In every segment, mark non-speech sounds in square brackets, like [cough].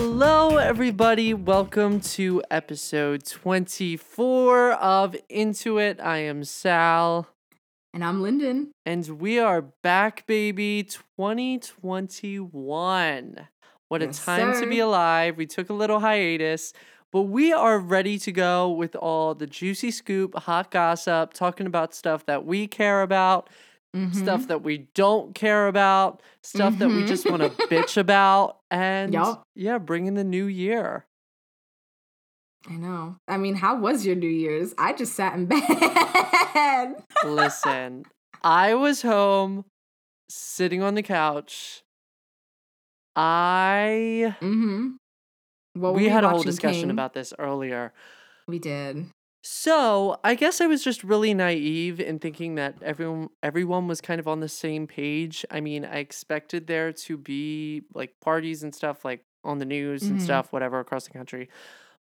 Hello, everybody. Welcome to episode 24 of Into It. I am Sal, And I'm Lyndon. and we are back, baby. 2021. What a Yes, time to be alive. We took a little hiatus, but we are ready to go with all the juicy scoop, hot gossip, talking about stuff that we care about, Mhm. stuff that we don't care about, stuff that we just want to [laughs] bitch about, and Yup. yeah, bring in the new year. I know. I mean, how was your New Year's? I just sat in [laughs] bed. Listen, I was home sitting on the couch. I mm-hmm. Were we had a whole discussion King? about this earlier. We did. So, I guess I was just really naive in thinking that everyone everyone was kind of on the same page. I mean, I expected there to be like parties and stuff like on the news and Mhm. stuff whatever across the country.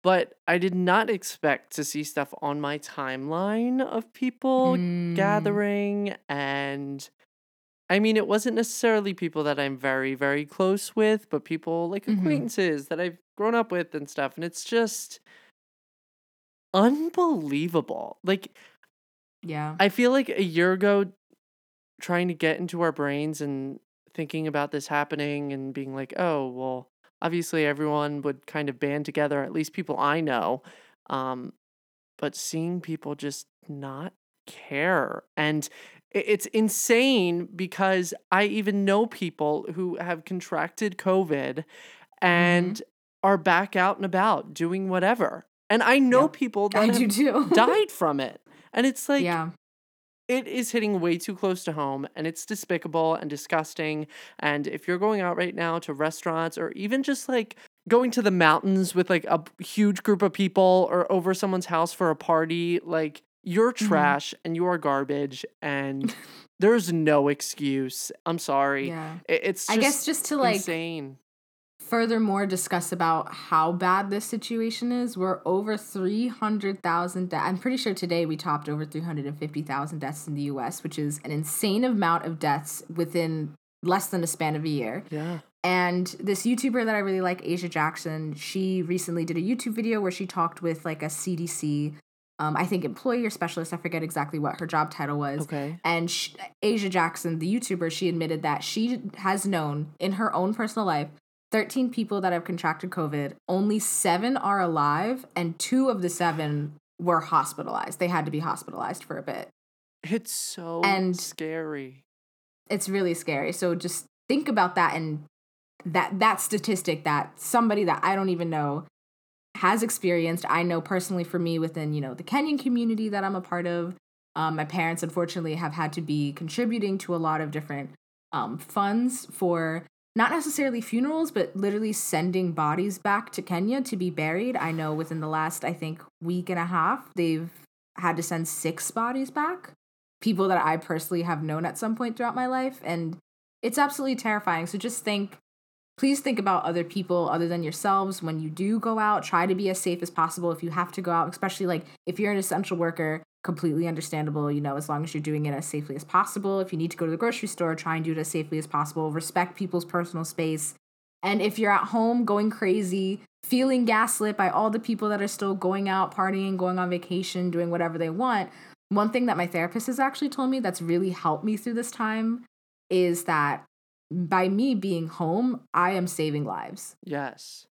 But I did not expect to see stuff on my timeline of people Mm, gathering and I mean it wasn't necessarily people that I'm very very close with, but people like Mhm. acquaintances that I've grown up with and stuff and it's just unbelievable. Like Yeah. I feel like a year ago trying to get into our brains and thinking about this happening and being like, "Oh, well, obviously everyone would kind of band together, at least people I know." Um but seeing people just not care and it's insane because I even know people who have contracted COVID and are back out and about doing whatever. And I know people that I do too. [laughs] died from it. And it's like yeah. it is hitting way too close to home and it's despicable and disgusting. And if you're going out right now to restaurants or even just like going to the mountains with like a huge group of people or over someone's house for a party, like you're Mhm. trash and you are garbage and [laughs] there's no excuse. I'm sorry. Yeah. It's just I guess just to like insane. Furthermore discuss about how bad this situation is, we're over 300,000 deaths. I'm pretty sure today we topped over 350,000 deaths in the US, which is an insane amount of deaths within less than a span of a year. Yeah. And this YouTuber that I really like, Asia Jackson, she recently did a YouTube video where she talked with like a CDC, um, I think employee or specialist. I forget exactly what her job title was. Okay. And sh Asia Jackson, the YouTuber, she admitted that she has known in her own personal life 13 people that have contracted COVID. Only seven are alive, and two of the seven were hospitalized. They had to be hospitalized for a bit. It's so And- scary. It's really scary. So just think about that and that that statistic that somebody that I don't even know has experienced. I know personally for me within, you know, the Kenyan community that I'm a part of. Um, my parents unfortunately have had to be contributing to a lot of different um, funds for not necessarily funerals, but literally sending bodies back to Kenya to be buried. I know within the last, I think, week and a half, they've had to send six bodies back. People that I personally have known at some point throughout my life. And it's absolutely terrifying. So just think, please think about other people other than yourselves when you do go out. Try to be as safe as possible if you have to go out, especially like if you're an essential worker, completely understandable, you know, as long as you're doing it as safely as possible. If you need to go to the grocery store, try and do it as safely as possible. Respect people's personal space. And if you're at home going crazy, feeling gaslit by all the people that are still going out, partying, going on vacation, doing whatever they want, one thing that my therapist has actually told me that's really helped me through this time is that by me being home, I am saving lives Yes.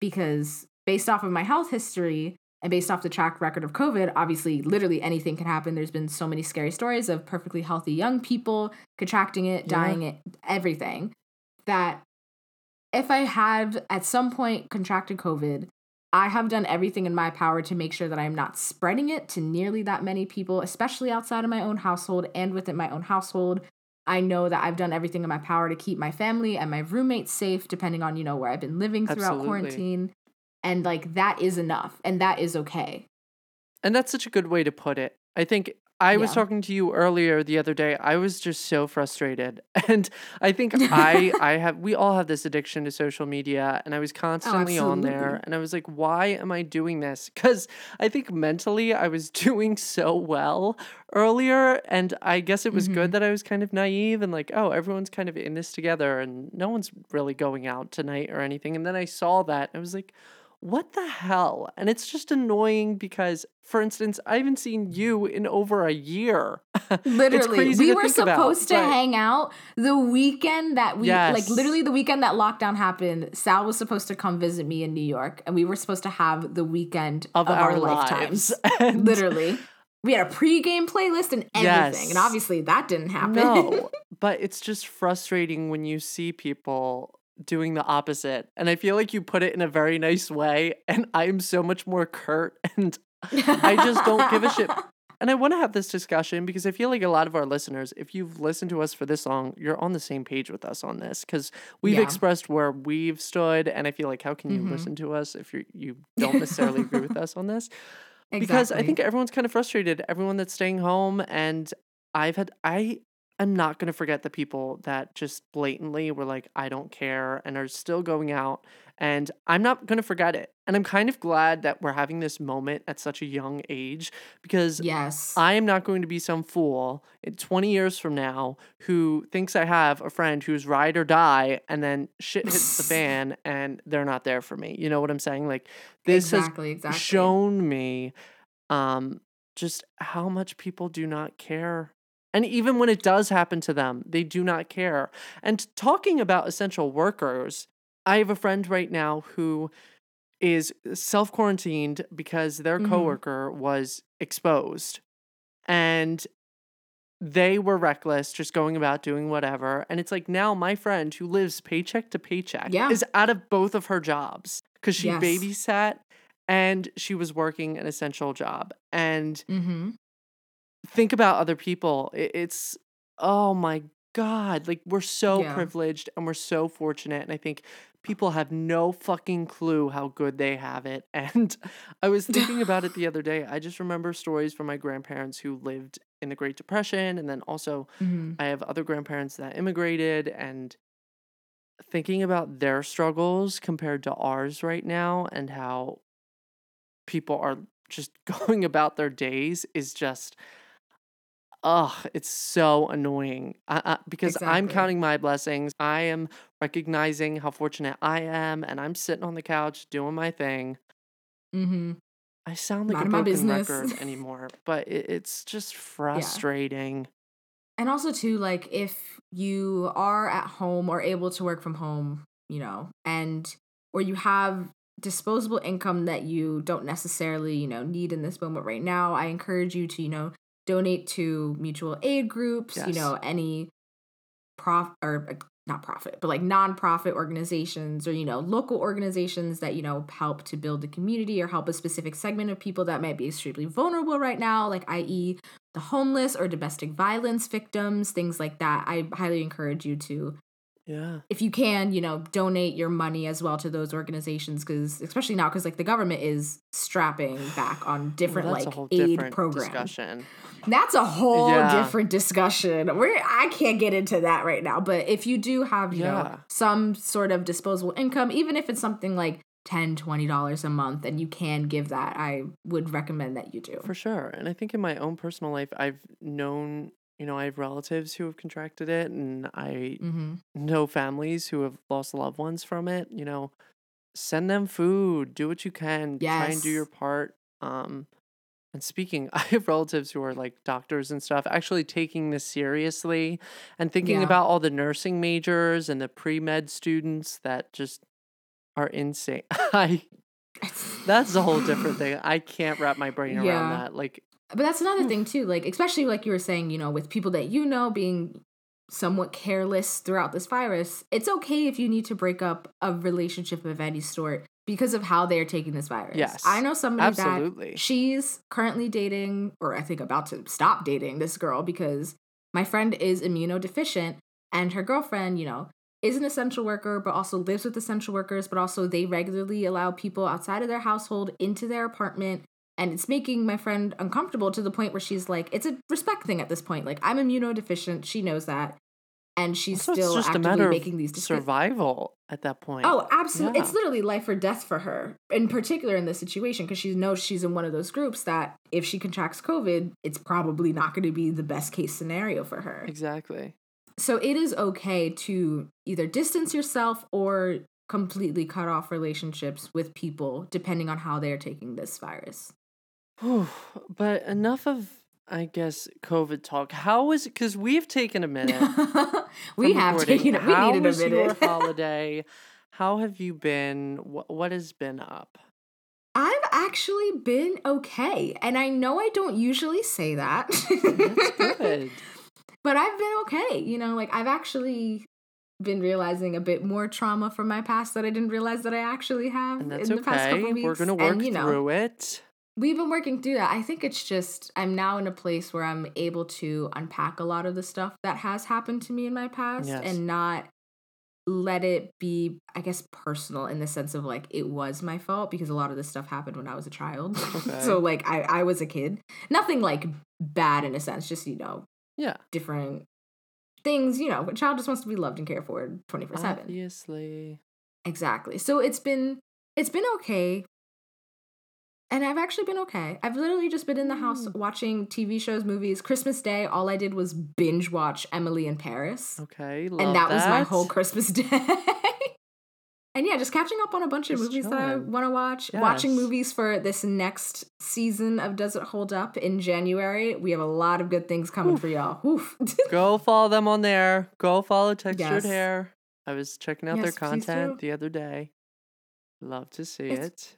because based off of my health history and based off the track record of COVID, obviously, literally anything can happen. There's been so many scary stories of perfectly healthy young people contracting it, Yeah. dying it, everything. That if I had at some point contracted COVID, I have done everything in my power to make sure that I'm not spreading it to nearly that many people, especially outside of my own household and within my own household. I know that I've done everything in my power to keep my family and my roommates safe, depending on, you know, where I've been living throughout Absolutely. quarantine. And like that is enough and that is okay. And that's such a good way to put it. I think I was talking to you earlier the other day. I was just so frustrated. [laughs] And I think [laughs] I I have we all have this addiction to social media and I was constantly on there and I was like why am I doing this? Cuz I think mentally I was [laughs] doing so well earlier and I guess it was good Mhm. that I was kind of naive and like oh everyone's kind of in this together and no one's really going out tonight or anything. And then I saw that and I was like what the hell? And it's just annoying because, for instance, I haven't seen you in over a year. [laughs] Literally, we were think about, supposed to but- hang out the weekend that we like literally the weekend that lockdown happened. Sal was supposed to come visit me in New York, and we were supposed to have the weekend of, of, our, our, lives. lifetimes. [laughs] And Literally, we had a pregame playlist and everything, Yes. and obviously that didn't happen. No, [laughs] but it's just frustrating when you see people doing the opposite. And I feel like you put it in a very nice way. And I'm so much more curt [laughs] and I just don't give a shit. [laughs] And I want to have this discussion because I feel like a lot of our listeners, if you've listened to us for this long, you're on the same page with us on this because we've Yeah. expressed where we've stood. And I feel like, how can you Mhm. listen to us if you you [laughs] don't necessarily agree with us on this? Because I think everyone's kind of frustrated. Everyone that's staying home, and I've had I am not going to forget the people that just blatantly were like, I don't care, and are still going out. And I'm not going to forget it. And I'm kind of glad that we're having this moment at such a young age because yes, I am not going to be some fool 20 years from now who thinks I have a friend who's ride or die and then shit hits the [laughs] fan and they're not there for me. You know what I'm saying? Like this exactly, has exactly. shown me um just how much people do not care. And even when it does happen to them, they do not care. And talking about essential workers, I have a friend right now who is self quarantined because their Mhm. coworker was exposed. And they were reckless, just going about doing whatever. And it's like now my friend who lives paycheck to paycheck Yeah. is out of both of her jobs because she Yes. babysat and she was working an essential job. And Mm-hmm. Think about other people. It's, oh my God. Like, we're so Yeah. privileged and we're so fortunate. And I think people have no fucking clue how good they have it. [laughs] And I was thinking about it [laughs] the other day. I just remember stories from my grandparents who lived in the Great Depression. And then also, Mm-hmm. I have other grandparents that immigrated and thinking about their struggles compared to ours right now and how people are just [laughs] going about their days is just ugh it's so annoying. I, I, because i'm counting my blessings. I am recognizing how fortunate i am and i'm sitting on the couch doing my thing. Mm-hmm. i sound like a Minding my broken business. record [laughs] anymore but it, it's just frustrating. And also too, like if you are at home or able to work from home, you know, and or you have disposable income that you don't necessarily, you know, need in this moment right now, I encourage you to, you know, donate to mutual aid groups, you know, any prof or uh, not profit, but like nonprofit organizations or, you know, local organizations that, you know, help to build a community or help a specific segment of people that might be extremely vulnerable right now, like i.e the homeless or domestic violence victims, things like that. I highly encourage you to, yeah if you can, you know, donate your money as well to those organizations because, especially now, because like the government is strapping back on different Well, that's like a whole aid different programs. discussion That's a whole Yeah. different discussion. We're I can't get into that right now. But if you do have, you Yeah. know, some sort of disposable income, even if it's something like 10 $20 a month and you can give that, I would recommend that you do. For sure. And I think in my own personal life, I've known, you know, I have relatives who have contracted it and I mm-hmm. know families who have lost loved ones from it. You know, send them food, do what you can, yes. try and do your part. Um, and speaking, [laughs] I have relatives who are like doctors and stuff, actually taking this seriously and thinking Yeah. about all the nursing majors and the pre med students that just are insane. [laughs] I [laughs] that's a whole different thing. I can't wrap my brain around Yeah. that. Like But that's another Oof. thing too, like especially like you were saying, you know, with people that you know being somewhat careless throughout this virus, it's okay if you need to break up a relationship of any sort because of how they are taking this virus. Yes, I know somebody absolutely. that she's currently dating, or I think about to stop dating this girl because my friend is immunodeficient and her girlfriend, you know, is an essential worker, but also lives with essential workers, but also they regularly allow people outside of their household into their apartment and it's making my friend uncomfortable to the point where she's like it's a respect thing at this point like i'm immunodeficient she knows that and she's So still it's just a actively matter making of these decisions survival at that point. Oh, absolutely. It's literally life or death for her, in particular in this situation, because she knows she's in one of those groups that if she contracts COVID, it's probably not going to be the best case scenario for her. exactly. So it is okay to either distance yourself or completely cut off relationships with people, depending on how they're taking this virus. But enough of, I guess, COVID talk. How was it? Because we've taken a minute. [laughs] we have recording. taken. We How needed a was your minute. [laughs] holiday? How have you been? What, what has been up? I've actually been okay. And I know I don't usually say that. That's [laughs] good. but I've been okay. You know, like I've actually been realizing a bit more trauma from my past that I didn't realize that I actually have And that's in the past couple okay. weeks. We're gonna work and, you know, through it. We've been working through that. I think it's just I'm now in a place where I'm able to unpack a lot of the stuff that has happened to me in my past Yes. and not let it be I guess personal in the sense of like it was my fault because a lot of this stuff happened when I was a child. [laughs] Okay. so like I I was a kid. Nothing like bad in a sense, just you know, Yeah, different things, you know, a child just wants to be loved and cared for 24/7. obviously. Exactly. So it's been it's been okay. And I've actually been okay. I've literally just been in the house Mm. watching TV shows, movies. Christmas Day, all I did was binge watch Emily in Paris. Okay, love and that, was my whole. Christmas [laughs] day. and yeah, just catching up on a bunch of Just movies that I want to watch. Watching movies for this next season of Does It Hold Up in January. We have a lot of good things coming Oof. for y'all. Oof. [laughs] Go follow them on there. Go follow Textured Yes. Hair. I was checking out their Yes, please content the other day. Love to see It's- it.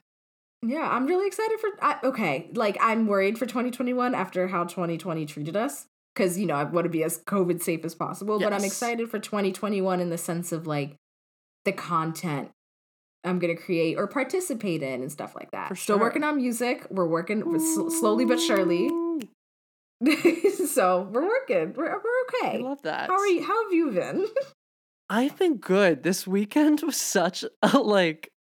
Yeah, I'm really excited for. I, okay, like I'm worried for 2021 after how 2020 treated us, because you know I want to be as COVID safe as possible. But I'm excited for 2021 in the sense of like the content I'm gonna create or participate in and stuff like that. For Still working on music. We're working slowly but surely. [laughs] So we're working. We're we're okay. I love that. How are you? How have you been? [laughs] I've been good. This weekend was such a like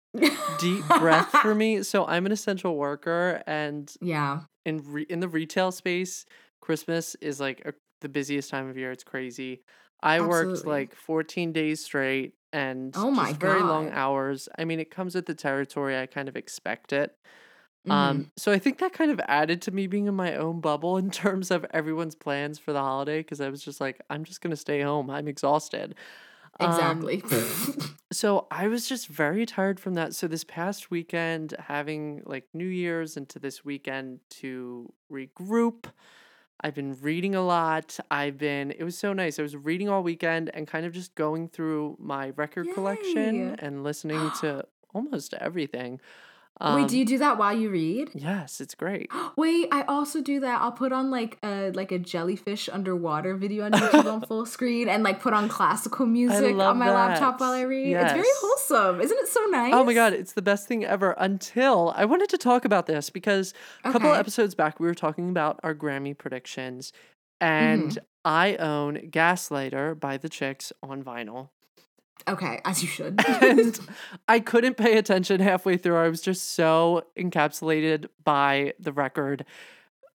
deep breath for [laughs] me. So I'm an essential worker, and Yeah. in re- in the retail space, Christmas is like a, the busiest time of year. It's crazy. I worked like 14 days straight and Oh my just very long hours. I mean, it comes with the territory. I kind of expect it. Mhm. Um, so I think that kind of added to me being in my own bubble [laughs] in terms of everyone's plans for the holiday because I was just like, I'm just gonna stay home. I'm exhausted. Um, exactly. [laughs] so I was just very tired from that. So this past weekend, having like New Year's into this weekend to regroup, I've been reading a lot. I've been, it was so nice. I was reading all weekend and kind of just going through my record collection and listening [gasps] to almost everything. Wait, do Um, you do that while you read? Yes, it's great. [gasps] Wait, I also do that. I'll put on like a like a jellyfish underwater video on YouTube on full [laughs] screen and like put on classical music on my laptop while I that. read. It's very wholesome. Isn't it so nice? Oh my god, it's the best thing ever. Until I wanted to talk about this because a couple Okay. episodes back we were talking about our Grammy predictions, and Mm-hmm. I own Gaslighter by the Chicks on vinyl. Okay, [laughs] as you should. [laughs] And I couldn't pay attention halfway through. I was just so encapsulated by the record.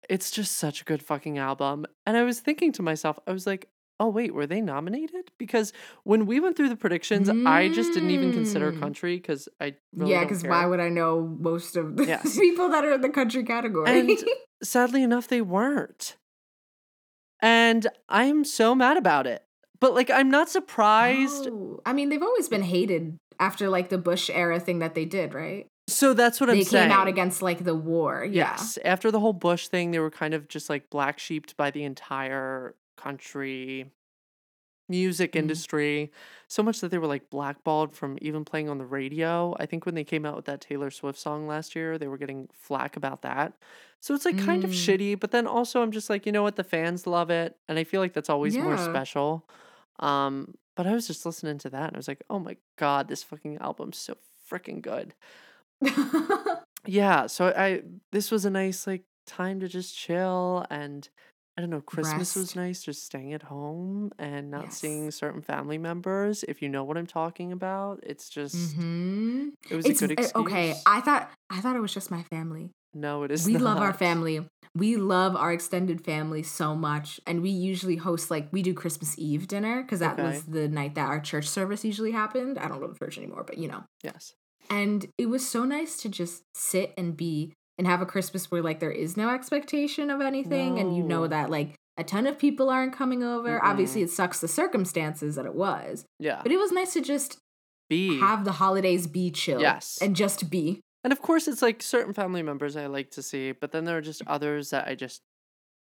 It's just such a good fucking album. And I was thinking to myself, I was like, oh, wait, were they nominated? Because when we went through the predictions, I just didn't even consider Mm. country because I really yeah, because why would I know most of the Yes. [laughs] people that are in the country category? And sadly enough, they weren't. And I'm so mad about it. But like, I'm not surprised. Oh, I mean, they've always been hated after like the Bush era thing that they did, right? So that's what they I'm came saying. out against like the war. Yeah. Yes. After the whole Bush thing, they were kind of just like black sheeped by the entire country music Mhm. industry. So much that they were like blackballed from even playing on the radio. I think when they came out with that Taylor Swift song last year, they were getting flack about that. So it's like kind of Mm. shitty, but then also I'm just like, you know what, the fans love it. And I feel like that's always more special. Um, but I was just listening to that and I was like, oh my God, this fucking album's so freaking good. [laughs] Yeah, so I this was a nice like time to just chill and I don't know, Christmas was nice just staying at home and not Yes. seeing certain family members. If you know what I'm talking about, it's just hmm it was It's a good uh, excuse. okay. I thought I thought it was just my family. No, it is we love our family. We love our extended family so much. And we usually host, like, we do Christmas Eve dinner because that Okay. was the night that our church service usually happened. I don't go to church anymore, but you know. Yes. And it was so nice to just sit and be and have a Christmas where, like, there is no expectation of anything. And you know that, like, a ton of people aren't coming over. Mm-mm. Obviously, it sucks the circumstances that it was. Yeah. But it was nice to just be. have the holidays be chill. Yes. And just be. And of course, it's like certain family members I like to see, but then there are just others that I just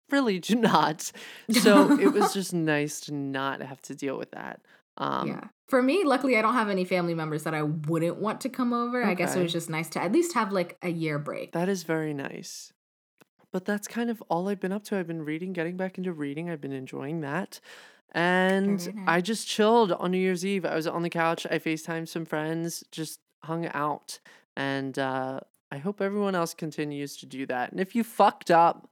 really do [laughs] not. So it was [laughs] just nice to not have to deal with that. Um, yeah. For me, luckily, I don't have any family members that I wouldn't want to come over. I guess it was just nice to at least have like a year break. That is very nice. But that's kind of all I've been up to. I've been reading, getting back into reading. I've been enjoying that. And Very I just chilled on New Year's Eve. I was on the couch. I FaceTimed some friends, just hung out. And uh, I hope everyone else continues to do that. And if you fucked up,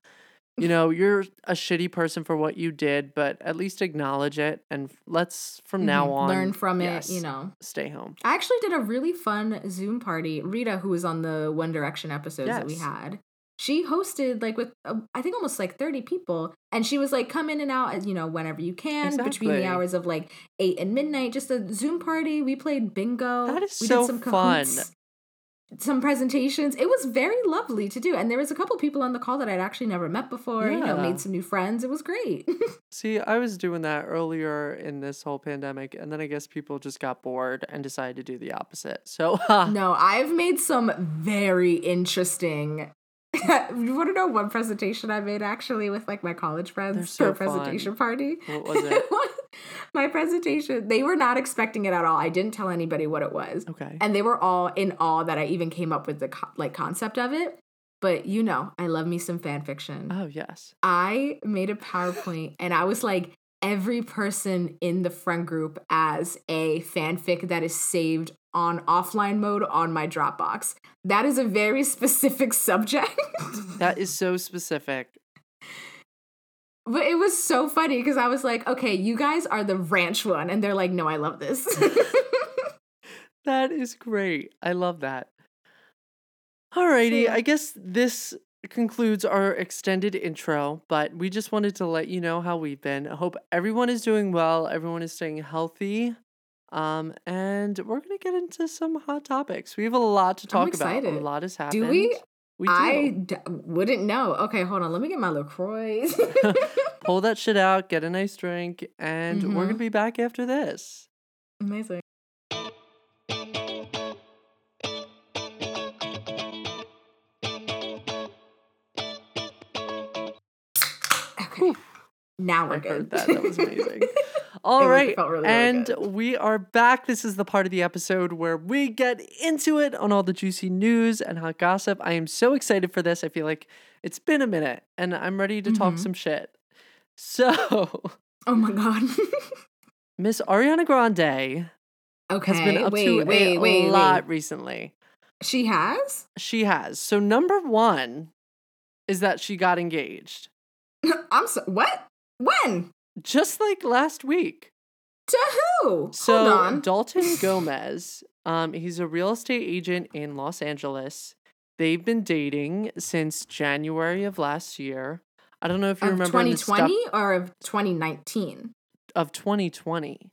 you [laughs] know, you're a shitty person for what you did, but at least acknowledge it. And let's, from now Mhm. on, learn from yes, it, you know. stay home. I actually did a really fun Zoom party. Rita, who was on the One Direction episodes that we had, she hosted like with uh, I think almost like 30 people and she was like come in and out you know whenever you can between the hours of like 8 and midnight just a Zoom party we played bingo That is we so did some fun. Kahoots, some presentations it was very lovely to do and there was a couple people on the call that I'd actually never met before you know Yeah. made some new friends it was great [laughs] See, I was doing that earlier in this whole pandemic, and then I guess people just got bored and decided to do the opposite. So, [laughs] No, I've made some very interesting. [laughs] you want to know one presentation I made actually with like my college friends so for a presentation fun. party? what was it? [laughs] my presentation, they were not expecting it at all. I didn't tell anybody what it was. Okay. And they were all in awe that I even came up with the co- like concept of it. But you know, I love me some fan fiction. Oh, yes. I made a PowerPoint [laughs] and I was like every person in the friend group as a fanfic that is saved on offline mode on my Dropbox. That is a very [laughs] specific subject. That is so specific. But it was so funny because I was like, okay, you guys are the ranch one. And they're like, no, I love this. [laughs] That is great. I love that. Alrighty. I guess this concludes our extended intro, but we just wanted to let you know how we've been. I hope everyone is doing well, everyone is staying healthy. Um, and we're gonna get into some hot topics. We have a lot to talk about. A lot has happened. Do we? We do. I d- wouldn't know. Okay, hold on. Let me get my LaCroix. [laughs] Pull that shit out, get a nice drink, and we're gonna Mhm. be back after this. Amazing. Okay. Now we're I good. heard that. That was amazing. [laughs] All right. really, really and good. we are back. This is the part of the episode where we get into it on all the juicy news and hot gossip. I am so excited for this. I feel like it's been a minute and I'm ready to talk Mhm. some shit. So, [laughs] Oh my god. [laughs] Miss Ariana Grande okay. has been up wait, to wait, a wait, lot recently. She has? She has. So, number one is that she got engaged [laughs] I'm so what? When? Just like last week. To who? So Hold on. Dalton [laughs] Gomez, um, he's a real estate agent in Los Angeles. They've been dating since January of last year. I don't know if you of remember in the stuff 2020 or of 2019? of 2020.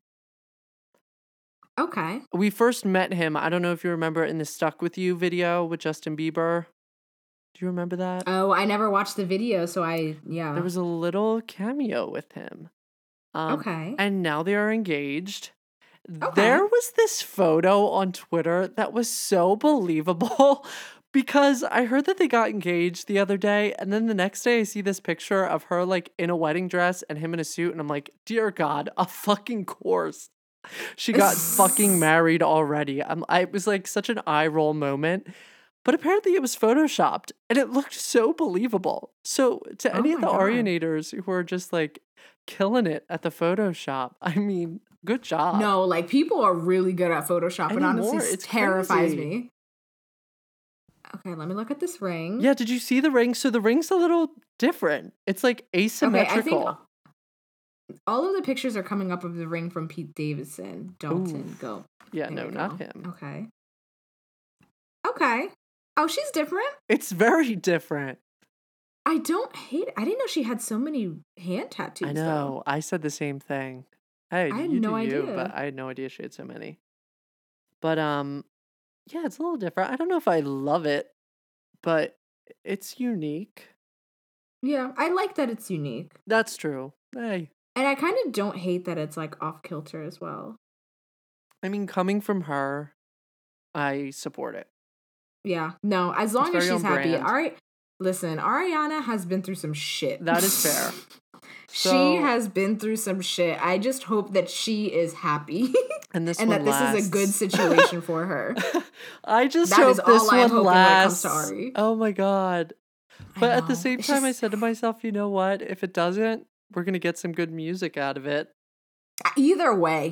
Okay. We first met him. I don't know if you remember in the "Stuck with You" video with Justin Bieber. Do you remember that? Oh, I never watched the video, so I yeah. There was a little cameo with him. Um, okay. and now they are engaged. Okay. There was this photo on Twitter that was so believable [laughs] because I heard that they got engaged the other day, and then the next day I see this picture of her like in a wedding dress and him in a suit, and I'm like, dear God, a fucking course. She got [laughs] fucking married already. I'm, I it was like such an eye roll moment. But apparently it was photoshopped and it looked so believable. So to Oh any of the God. Arianators who are just like killing it at the Photoshop, I mean, good job. no, like people are really good at Photoshop, and honestly, Anymore, it terrifies crazy. me. Okay, let me look at this ring. Yeah, did you see the ring? So the ring's a little different. It's like asymmetrical. All of the pictures are coming up of the ring from Pete Davidson. Dalton, Ooh. go. yeah, There no, not go. him. Okay. Okay. Oh, she's different. It's very different. I don't hate it. I didn't know she had so many hand tattoos. I though. know. I said the same thing. Hey, I had no do you, idea. but I had no idea she had so many. But um, yeah, it's a little different. I don't know if I love it, but it's unique. Yeah, I like that it's unique. That's true. Hey, And I kind of don't hate that it's like off kilter as well. I mean, coming from her, I support it. Yeah. No, as long as she's happy. brand. All right. Listen, Ariana has been through some shit. That is fair. [laughs] she So- has been through some shit. I just hope that she is happy [laughs] And this and one that this is a good situation [laughs] for her. I just That hope is this all I'm one when it comes lasts. to Ari. Oh my god! But at the same It's time, I said to myself, you know what? If it doesn't, we're gonna get some good music out of it. either way.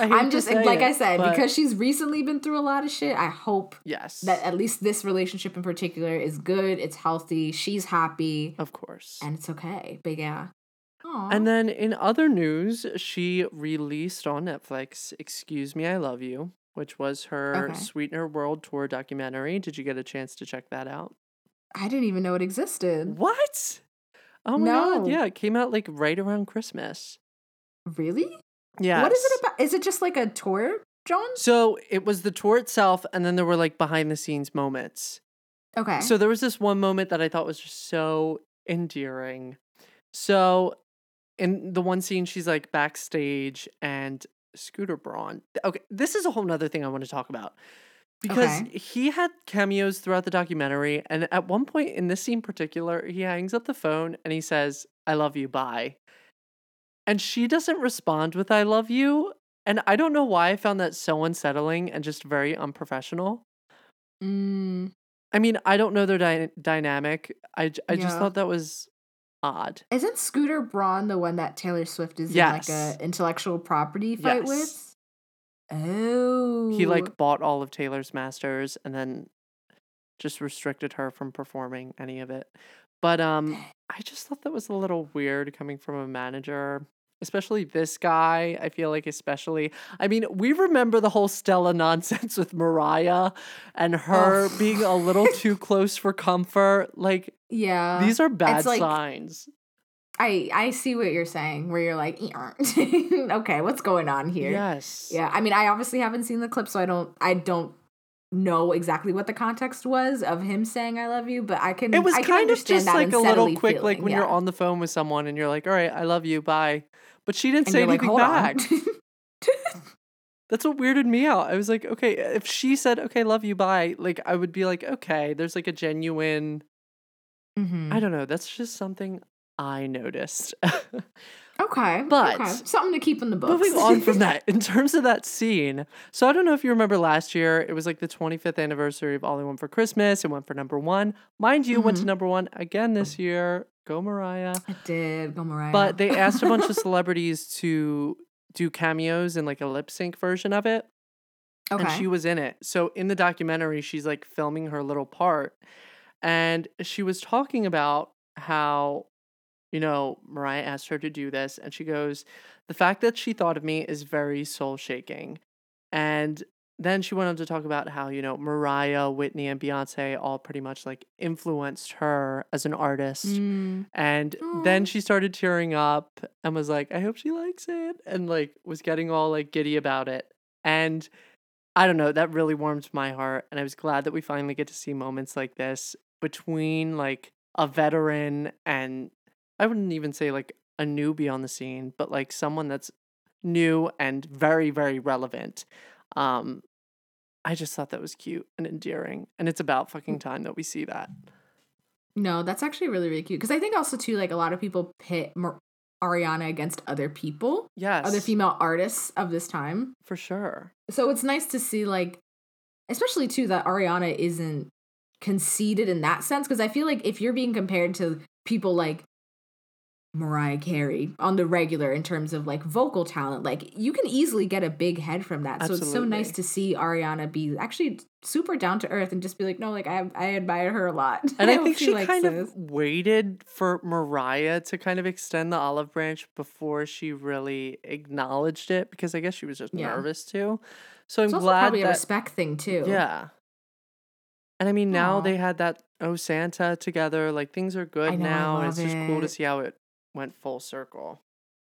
I'm just like I said, but because she's recently been through a lot of shit. I hope yes, that at least this relationship in particular is good. It's healthy. She's happy, of course. and it's okay. But yeah. Aw. And then in other news, she released on Netflix "Excuse Me, I Love You," which was her Okay. Sweetener World Tour documentary. Did you get a chance to check that out? I didn't even know it existed. What? Oh my No. god! Yeah, it came out like right around Christmas. Really? Yeah. What is it about? Is it just like a tour, John? So it was the tour itself, and then there were like behind the scenes moments. Okay. So there was this one moment that I thought was just so endearing. So in the one scene, she's like backstage and Scooter Braun. Okay, this is a whole nother thing I want to talk about. Because Okay. he had cameos throughout the documentary, and at one point in this scene in particular, he hangs up the phone and he says, I love you, bye. And she doesn't respond with I love you. And I don't know why I found that so unsettling and just very unprofessional. Mm, I mean, I don't know their dy- dynamic. I, just Yeah. thought that was odd. isn't Scooter Braun the one that Taylor Swift is Yes. in like a intellectual property fight Yes. with? Oh. He like bought all of Taylor's masters and then just restricted her from performing any of it. But um I just thought that was a little weird coming from a manager, especially this guy. I feel like especially I mean, we remember the whole Stella [laughs] nonsense with Mariah and her Ugh. being a little too [laughs] close for comfort. Like Yeah. these are bad like- signs. I I see what you're saying. Where you're like, [laughs] okay, what's going on here? Yes. Yeah, I mean, I obviously haven't seen the clip, so I don't, I don't know exactly what the context was of him saying "I love you," but I can. It was I kind of just like a little quick, like feeling, when you're on the phone with someone and you're like, all right, I love you, bye. But she didn't And say you're like, anything back. [laughs] That's what weirded me out. I was like, okay, if she said, okay, love you, bye, like I would be like, okay, there's like a genuine, Mhm. I don't know, that's just something I noticed. [laughs] Okay, But- okay. something to keep in the books. Moving on from [laughs] that, in terms of that scene, so I don't know if you remember last year, it was like the 25th anniversary of All I Want for Christmas. It went for number one. Mind you, went to Mhm. number one again this year. Go Mariah. it did go Mariah, But they asked a bunch of [laughs] celebrities to do cameos in like a lip sync version of it. okay, And she was in it. So in the documentary, she's like filming her little part. And she was talking about how, you know, Mariah asked her to do this. And she goes, The fact that she thought of me is very soul shaking. And then she went on to talk about how, you know, Mariah, Whitney, and Beyonce all pretty much like influenced her as an artist. Mm, And Aw. then she started tearing up and was like, I hope she likes it. And like was getting all like giddy about it. And I don't know, that really warmed my heart. And I was glad that we finally get to see moments like this between like a veteran and I wouldn't even say like a newbie on the scene, but like someone that's new and very, very relevant. Um, I just thought that was cute and endearing. And it's about fucking time that we see that. no, that's actually really really cute because I think also too like a lot of people pit Mar- Ariana against other people, Yes. other female artists of this time. For sure. so it's nice to see like especially too that ariana isn't conceited in that sense because i feel like if you're being compared to people like mariah carey on the regular in terms of like vocal talent like you can easily get a big head from that so it's so nice to see ariana be actually super down to earth and just be like no like i, I admire her a lot [laughs] And I hope think she likes kind this. of waited for Mariah to kind of extend the olive branch before she really acknowledged it because I guess she was just Yeah. nervous too. So I'm it's glad probably a respect thing too yeah. And I mean, now Aw. they had that Oh Santa together. Like things are good I know, I now. and it's love just cool to see how it went full circle.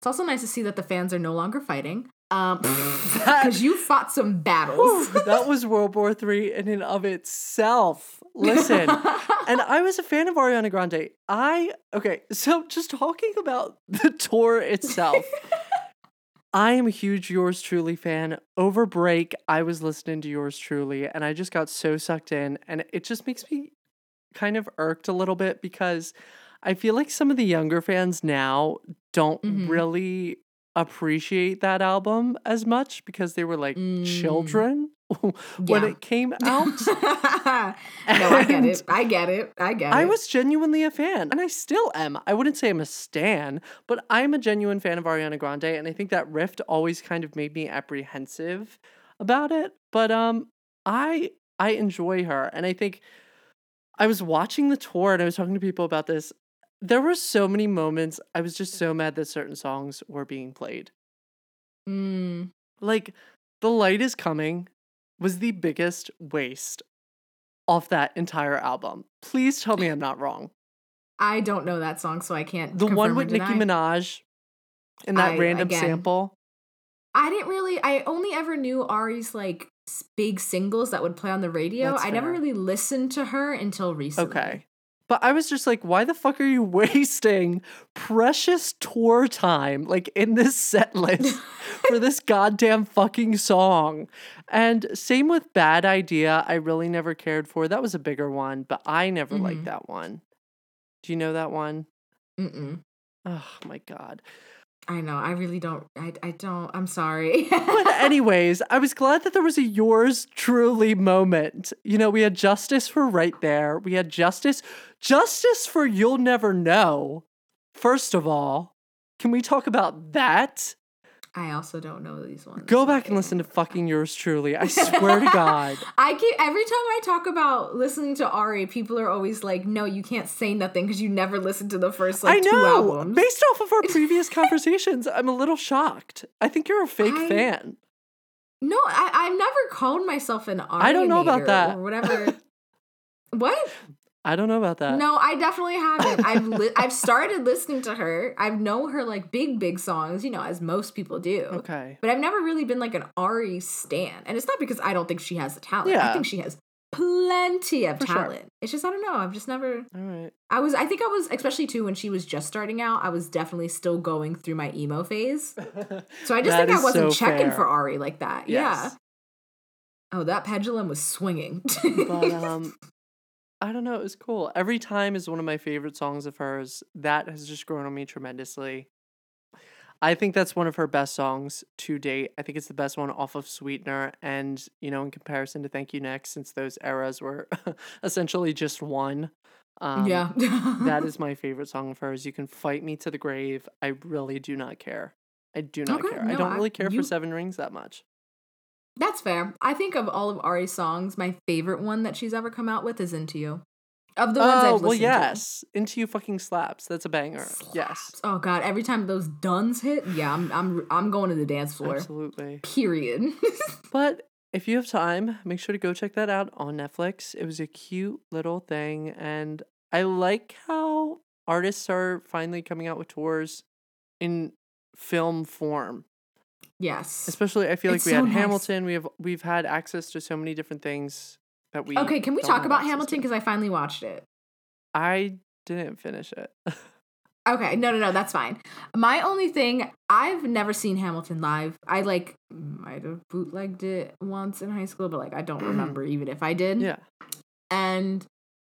It's also nice to see that the fans are no longer fighting. Um, [laughs] because you fought some battles. That was [laughs] World War Three in and of itself. Listen, [laughs] and I was a fan of Ariana Grande. I okay, so just talking about the tour itself. I am a huge Yours Truly fan. Over break, I was listening to Yours Truly and I just got so sucked in and it just makes me kind of irked a little bit because I feel like some of the younger fans now don't Mhm. really appreciate that album as much because they were like Mm. children [laughs] when Yeah. it came out. [laughs] no, I get it. I get it. I get it. I was genuinely a fan, and I still am. I wouldn't say I'm a stan, but I'm a genuine fan of Ariana Grande, and I think that rift always kind of made me apprehensive about it. But um, I I enjoy her, and I think I was watching the tour, and I was talking to people about this. There were so many moments I was just so mad that certain songs were being played. Mm, Like, "The Light Is Coming" was the biggest waste off that entire album. Please tell me I'm not wrong. I don't know that song, so I can't. The one with Nicki. Minaj and that I- random again, sample. I didn't really. I only ever knew Ari's like big singles that would play on the radio. I never really listened to her until recently. Okay. But I was just like, why the fuck are you [laughs] wasting precious tour time like in this set list [laughs] for this goddamn fucking song? And same with Bad Idea, I really never cared for. That was a bigger one, but I never liked Mhm. that one. Do you know that one? Mm-mm. Oh my god. I know. I really don't. I. I don't. I'm sorry. But [laughs] anyways, I was glad that there was a yours truly moment. You know, we had justice for right there. We had justice, justice for you'll never know. First of all, can we talk about that? I also don't know these ones. Go back and listen to fucking yours truly. I swear to [laughs] God. I keep every time I talk about listening to Ari, people are always like, "No, you can't say nothing because you never listened to the first like I two albums." Based off of our [laughs] previous conversations, I'm a little shocked. I think you're a fake I- fan. no, I, I've never called myself an Ari. I don't know about that. or whatever. [laughs] what? I don't know about that. No, I definitely haven't. I've li- [laughs] I've started listening to her. I've know her like big big songs, you know, as most people do. Okay. But I've never really been like an Ari stan, and it's not because I don't think she has the talent. Yeah. I think she has plenty of For sure. talent. It's just I don't know. I've just never. All right. I was. I think I was, especially too when she was just starting out. I was definitely still going through my emo phase. [laughs] So I just think I wasn't so checking fair. for Ari like that. Yeah. Oh, that pendulum was swinging. but um [laughs] I don't know, it was cool. Every time is one of my favorite songs of hers. That has just grown on me tremendously. I think that's one of her best songs to date. I think it's the best one off of Sweetener and, you know, in comparison to Thank You Next since those eras were [laughs] essentially just one. Um, yeah. [laughs] that is my favorite song of hers. You can fight me to the grave. I really do not care. I do not Okay, care. I don't really care you- for Seven Rings that much. That's fair. I think of all of Ari's songs, my favorite one that she's ever come out with is Into You. Of the ones oh, I've listened well, to. yes. Into You fucking slaps. That's a banger. Yes. Oh god, every time those duns hit, yeah, I'm I'm I'm going to the dance floor. Absolutely. Period. [laughs] But if you have time, make sure to go check that out on Netflix. It was a cute little thing. And I like how artists are finally coming out with tours in film form. Yes. Especially I feel like It's we so had nice. Hamilton. We have we've had access to so many different things that we Okay, can we talk about Hamilton because I finally watched it. I didn't finish it. [laughs] Okay, no, no, no, that's fine. My only thing, I've never seen Hamilton live. I like might have bootlegged it once in high school, but like I don't [clears throat] remember even if I did. yeah. And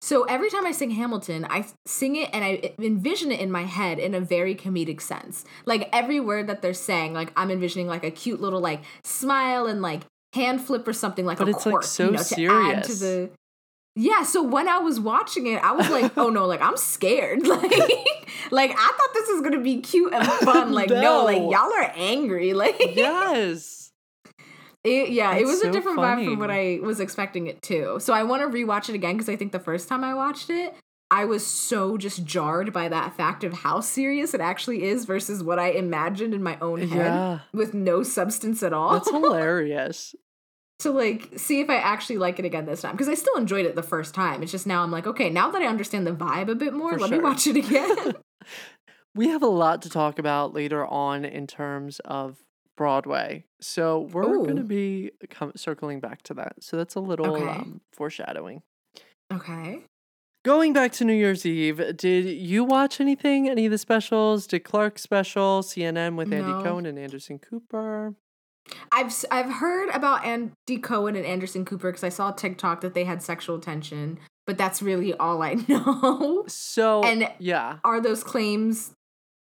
so every time I sing Hamilton, I sing it and I envision it in my head in a very comedic sense. Like every word that they're saying, like I'm envisioning like a cute little like smile and like hand flip or something like But a it's, like, so you know, to add to serious. the yeah, so when I was watching it, I was like, "Oh no, like I'm scared." [laughs] Like, like I thought this was gonna be cute and fun. [laughs] Like, no, like y'all are angry. [laughs] Like, yes. It, yeah, it was so a different vibe from what. I was expecting it to. So I want to rewatch it again because I think the first time I watched it, I was so just jarred by that fact of how serious it actually is versus what I imagined in my own head Yeah. with no substance at all. That's hilarious. [laughs] to like see if I actually like it again this time because I still enjoyed it the first time. It's just now I'm like, okay, now that I understand the vibe a bit more, For let me watch it again. [laughs] We have a lot to talk about later on in terms of Broadway. So we're going to be com- circling back to that. So that's a little Okay. um, foreshadowing. okay. Going back to New Year's Eve, did you watch anything? Any of the specials? Dick Clark special, CNN with Andy No. Cohen and Anderson Cooper? I've I've heard about Andy Cohen and Anderson Cooper because I saw TikTok that they had sexual tension, but that's really all I [laughs] know. So, And- yeah, Are those claims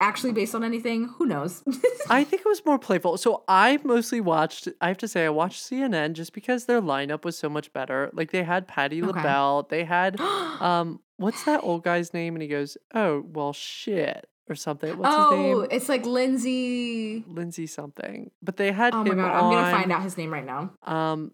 actually based on anything? Who knows? [laughs] I think it was more playful. So I mostly watched, I have to say, I watched CNN just because their lineup was so much better. Like they had Patty Okay. LaBelle, they had, [gasps] um, what's that old guy's name? And he goes, oh, well, shit, or something. What's his oh, name? it's like Lindsay. Lindsay something. But they had Oh my him god, I'm gonna find out his name right now. Um,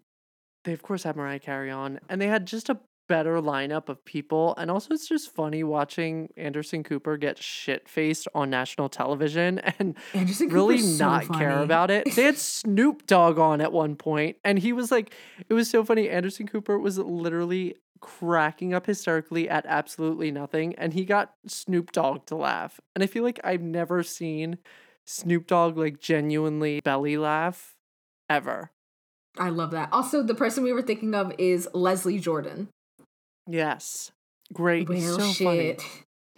they of course had Mariah Carey on, and they had just a better lineup of people. And also, it's just funny watching Anderson Cooper get shit faced on national television [laughs] and Anderson really Cooper's so not care about it. They had [laughs] Snoop Dogg on at one point, and he was like, it was so funny. Anderson Cooper was literally cracking up hysterically at absolutely nothing, and he got Snoop Dogg to laugh. And I feel like I've never seen Snoop Dogg like genuinely belly laugh ever. I love that. Also, the person we were thinking of is Leslie Jordan. Yes. Great. Well, so shit. funny.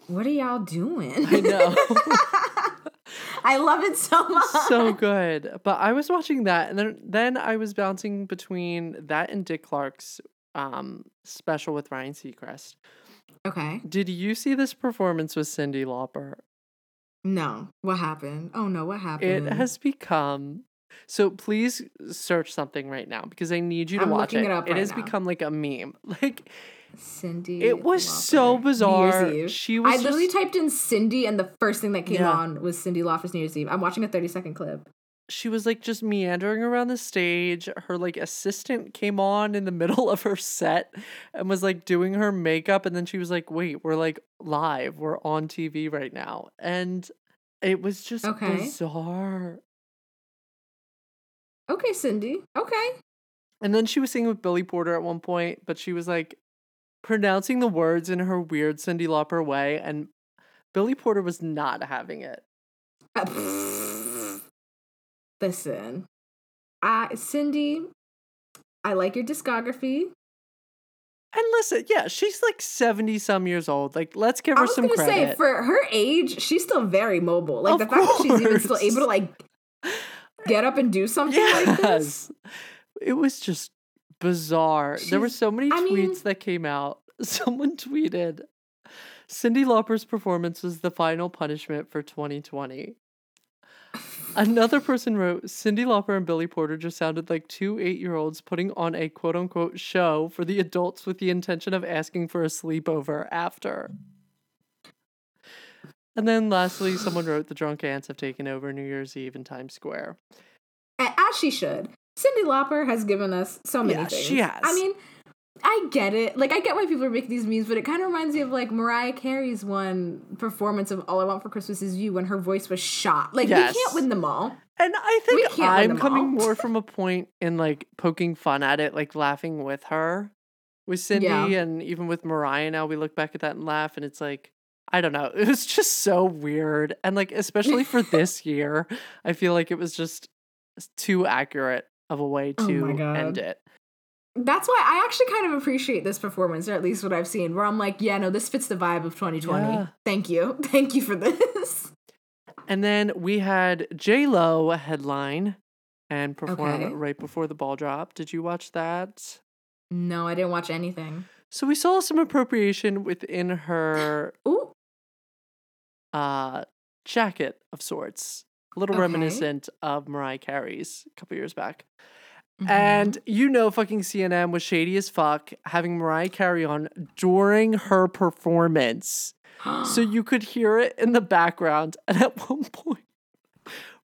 What are y'all doing? I know. [laughs] I love it so much. so good. But I was watching that and then then I was bouncing between that and Dick Clark's um special with Ryan Seacrest. Okay. Did you see this performance with Cyndi Lauper? No. What happened? Oh no, what happened? It has become so please search something right now because I need you to I'm watch it. it up it right has now. become like a meme. [laughs] Like Cyndi. it was so Lauper, New bizarre. She was I literally just- typed in Cyndi, and the first thing that came Yeah. on was Cyndi Lauper's New Year's Eve. I'm watching a 30 second clip. she was like just meandering around the stage. Her like assistant came on in the [laughs] middle of her set and was like doing her makeup. And then she was like, wait, we're like live. We're on TV right now. And it was just Okay. bizarre. Okay, Cyndi. Okay. And then she was singing with Billy Porter at one point, but she was like pronouncing the words in her weird Cyndi Lauper way. And Billy Porter was not having it. [laughs] Listen, I Cyndi, I like your discography. And listen, yeah, she's like 70 some years old. Like, let's give I her was some gonna credit. say, for her age, she's still very mobile. Like Of the fact that she's even still able to like [laughs] get up and do something like this. It was just bizarre. there were so many I tweets mean- that came out. [laughs] Someone tweeted Cyndi Lauper's performance was the final punishment for 2020. Another person wrote Cyndi Lauper and Billy Porter just sounded like two eight year olds putting on a quote unquote show for the adults with the intention of asking for a sleepover after. And then lastly, someone wrote the drunk ants have taken over New Year's Eve in Times Square. As she should. Cyndi Lauper has given us so many Yeah, things. she has. I mean, I get it. Like, I get why people are making these memes, but it kind of reminds me of like Mariah Carey's one performance of "All I Want for Christmas Is You" when her voice was shot. Like, Yes. we can't win them all. And I think I'm coming more [laughs] from a point in like poking fun at it, like laughing with her, with Cyndi, Yeah. and even with Mariah. Now we look back at that and laugh, and it's like, I don't know, [laughs] it was just so weird, and like especially for [laughs] this year, I feel like it was just too accurate of a way Oh to God. end it. That's why I actually kind of appreciate this performance, or at least what I've seen, where I'm like, yeah, no, this fits the vibe of 2020. Yeah. Thank you. [laughs] Thank you for this. And then we had J Lo headline and perform Okay. right before the ball drop. Did you watch that? No, I didn't watch anything. So we saw some appropriation within her [gasps] Ooh. uh jacket of sorts a little Okay. reminiscent of mariah carey's a couple years back. Mhm. and you know fucking cnn was shady as fuck having mariah carey on during her performance. So [gasps] you could hear it in the background. [laughs] And at one point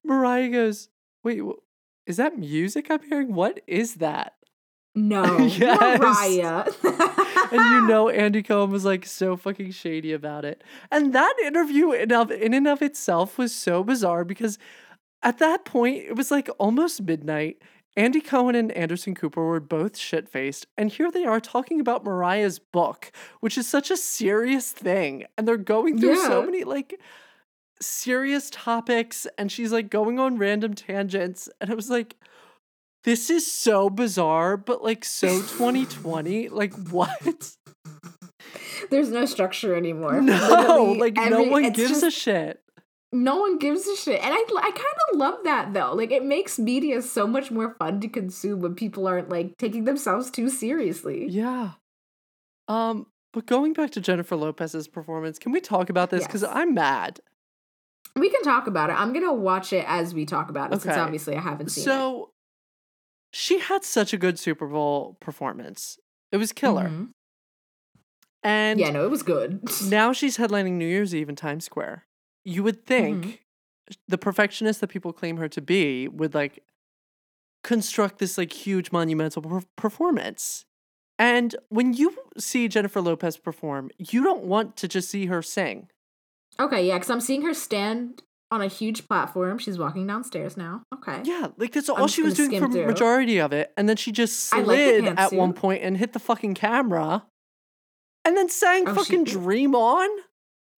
mariah goes wait is that music i'm hearing? What is that no, [laughs] Yes. Mariah. [laughs] and you know Andy Cohen was like so fucking shady about it. And that interview in of in and of itself was so bizarre because at that point it was like almost midnight. Andy Cohen and Anderson Cooper were both shit faced, and here they are talking about Mariah's book, which is such a serious thing. And they're going through so many like serious topics, and she's like going on random tangents. And I was like, this is so bizarre, but like so 2020. Like, what? There's no structure anymore. No, Literally like, no one gives a shit. No one gives a shit. And I I kind of love that though. Like it makes media so much more fun to consume when people aren't like taking themselves too seriously. Yeah. Um, but going back to Jennifer Lopez's performance, can we talk about this? Because I'm mad. We can talk about it. I'm going to watch it as we talk about it since obviously I haven't seen it. So she had such a good Super Bowl performance. It was killer. Mhm. And Yeah, no, it was good. [laughs] now she's headlining New Year's Eve in Times Square. You would think Mhm. the perfectionist that people claim her to be would like construct this like huge monumental per- performance. And when you see Jennifer Lopez perform, you don't want to just see her sing. Okay, yeah, because I'm seeing her stand on a huge platform. She's walking downstairs now. Okay. Yeah, like that's I'm all she was doing for through. majority of it, and then she just I like the slid at one point and hit the fucking camera, and then sang Oh, she- fucking "Dream On."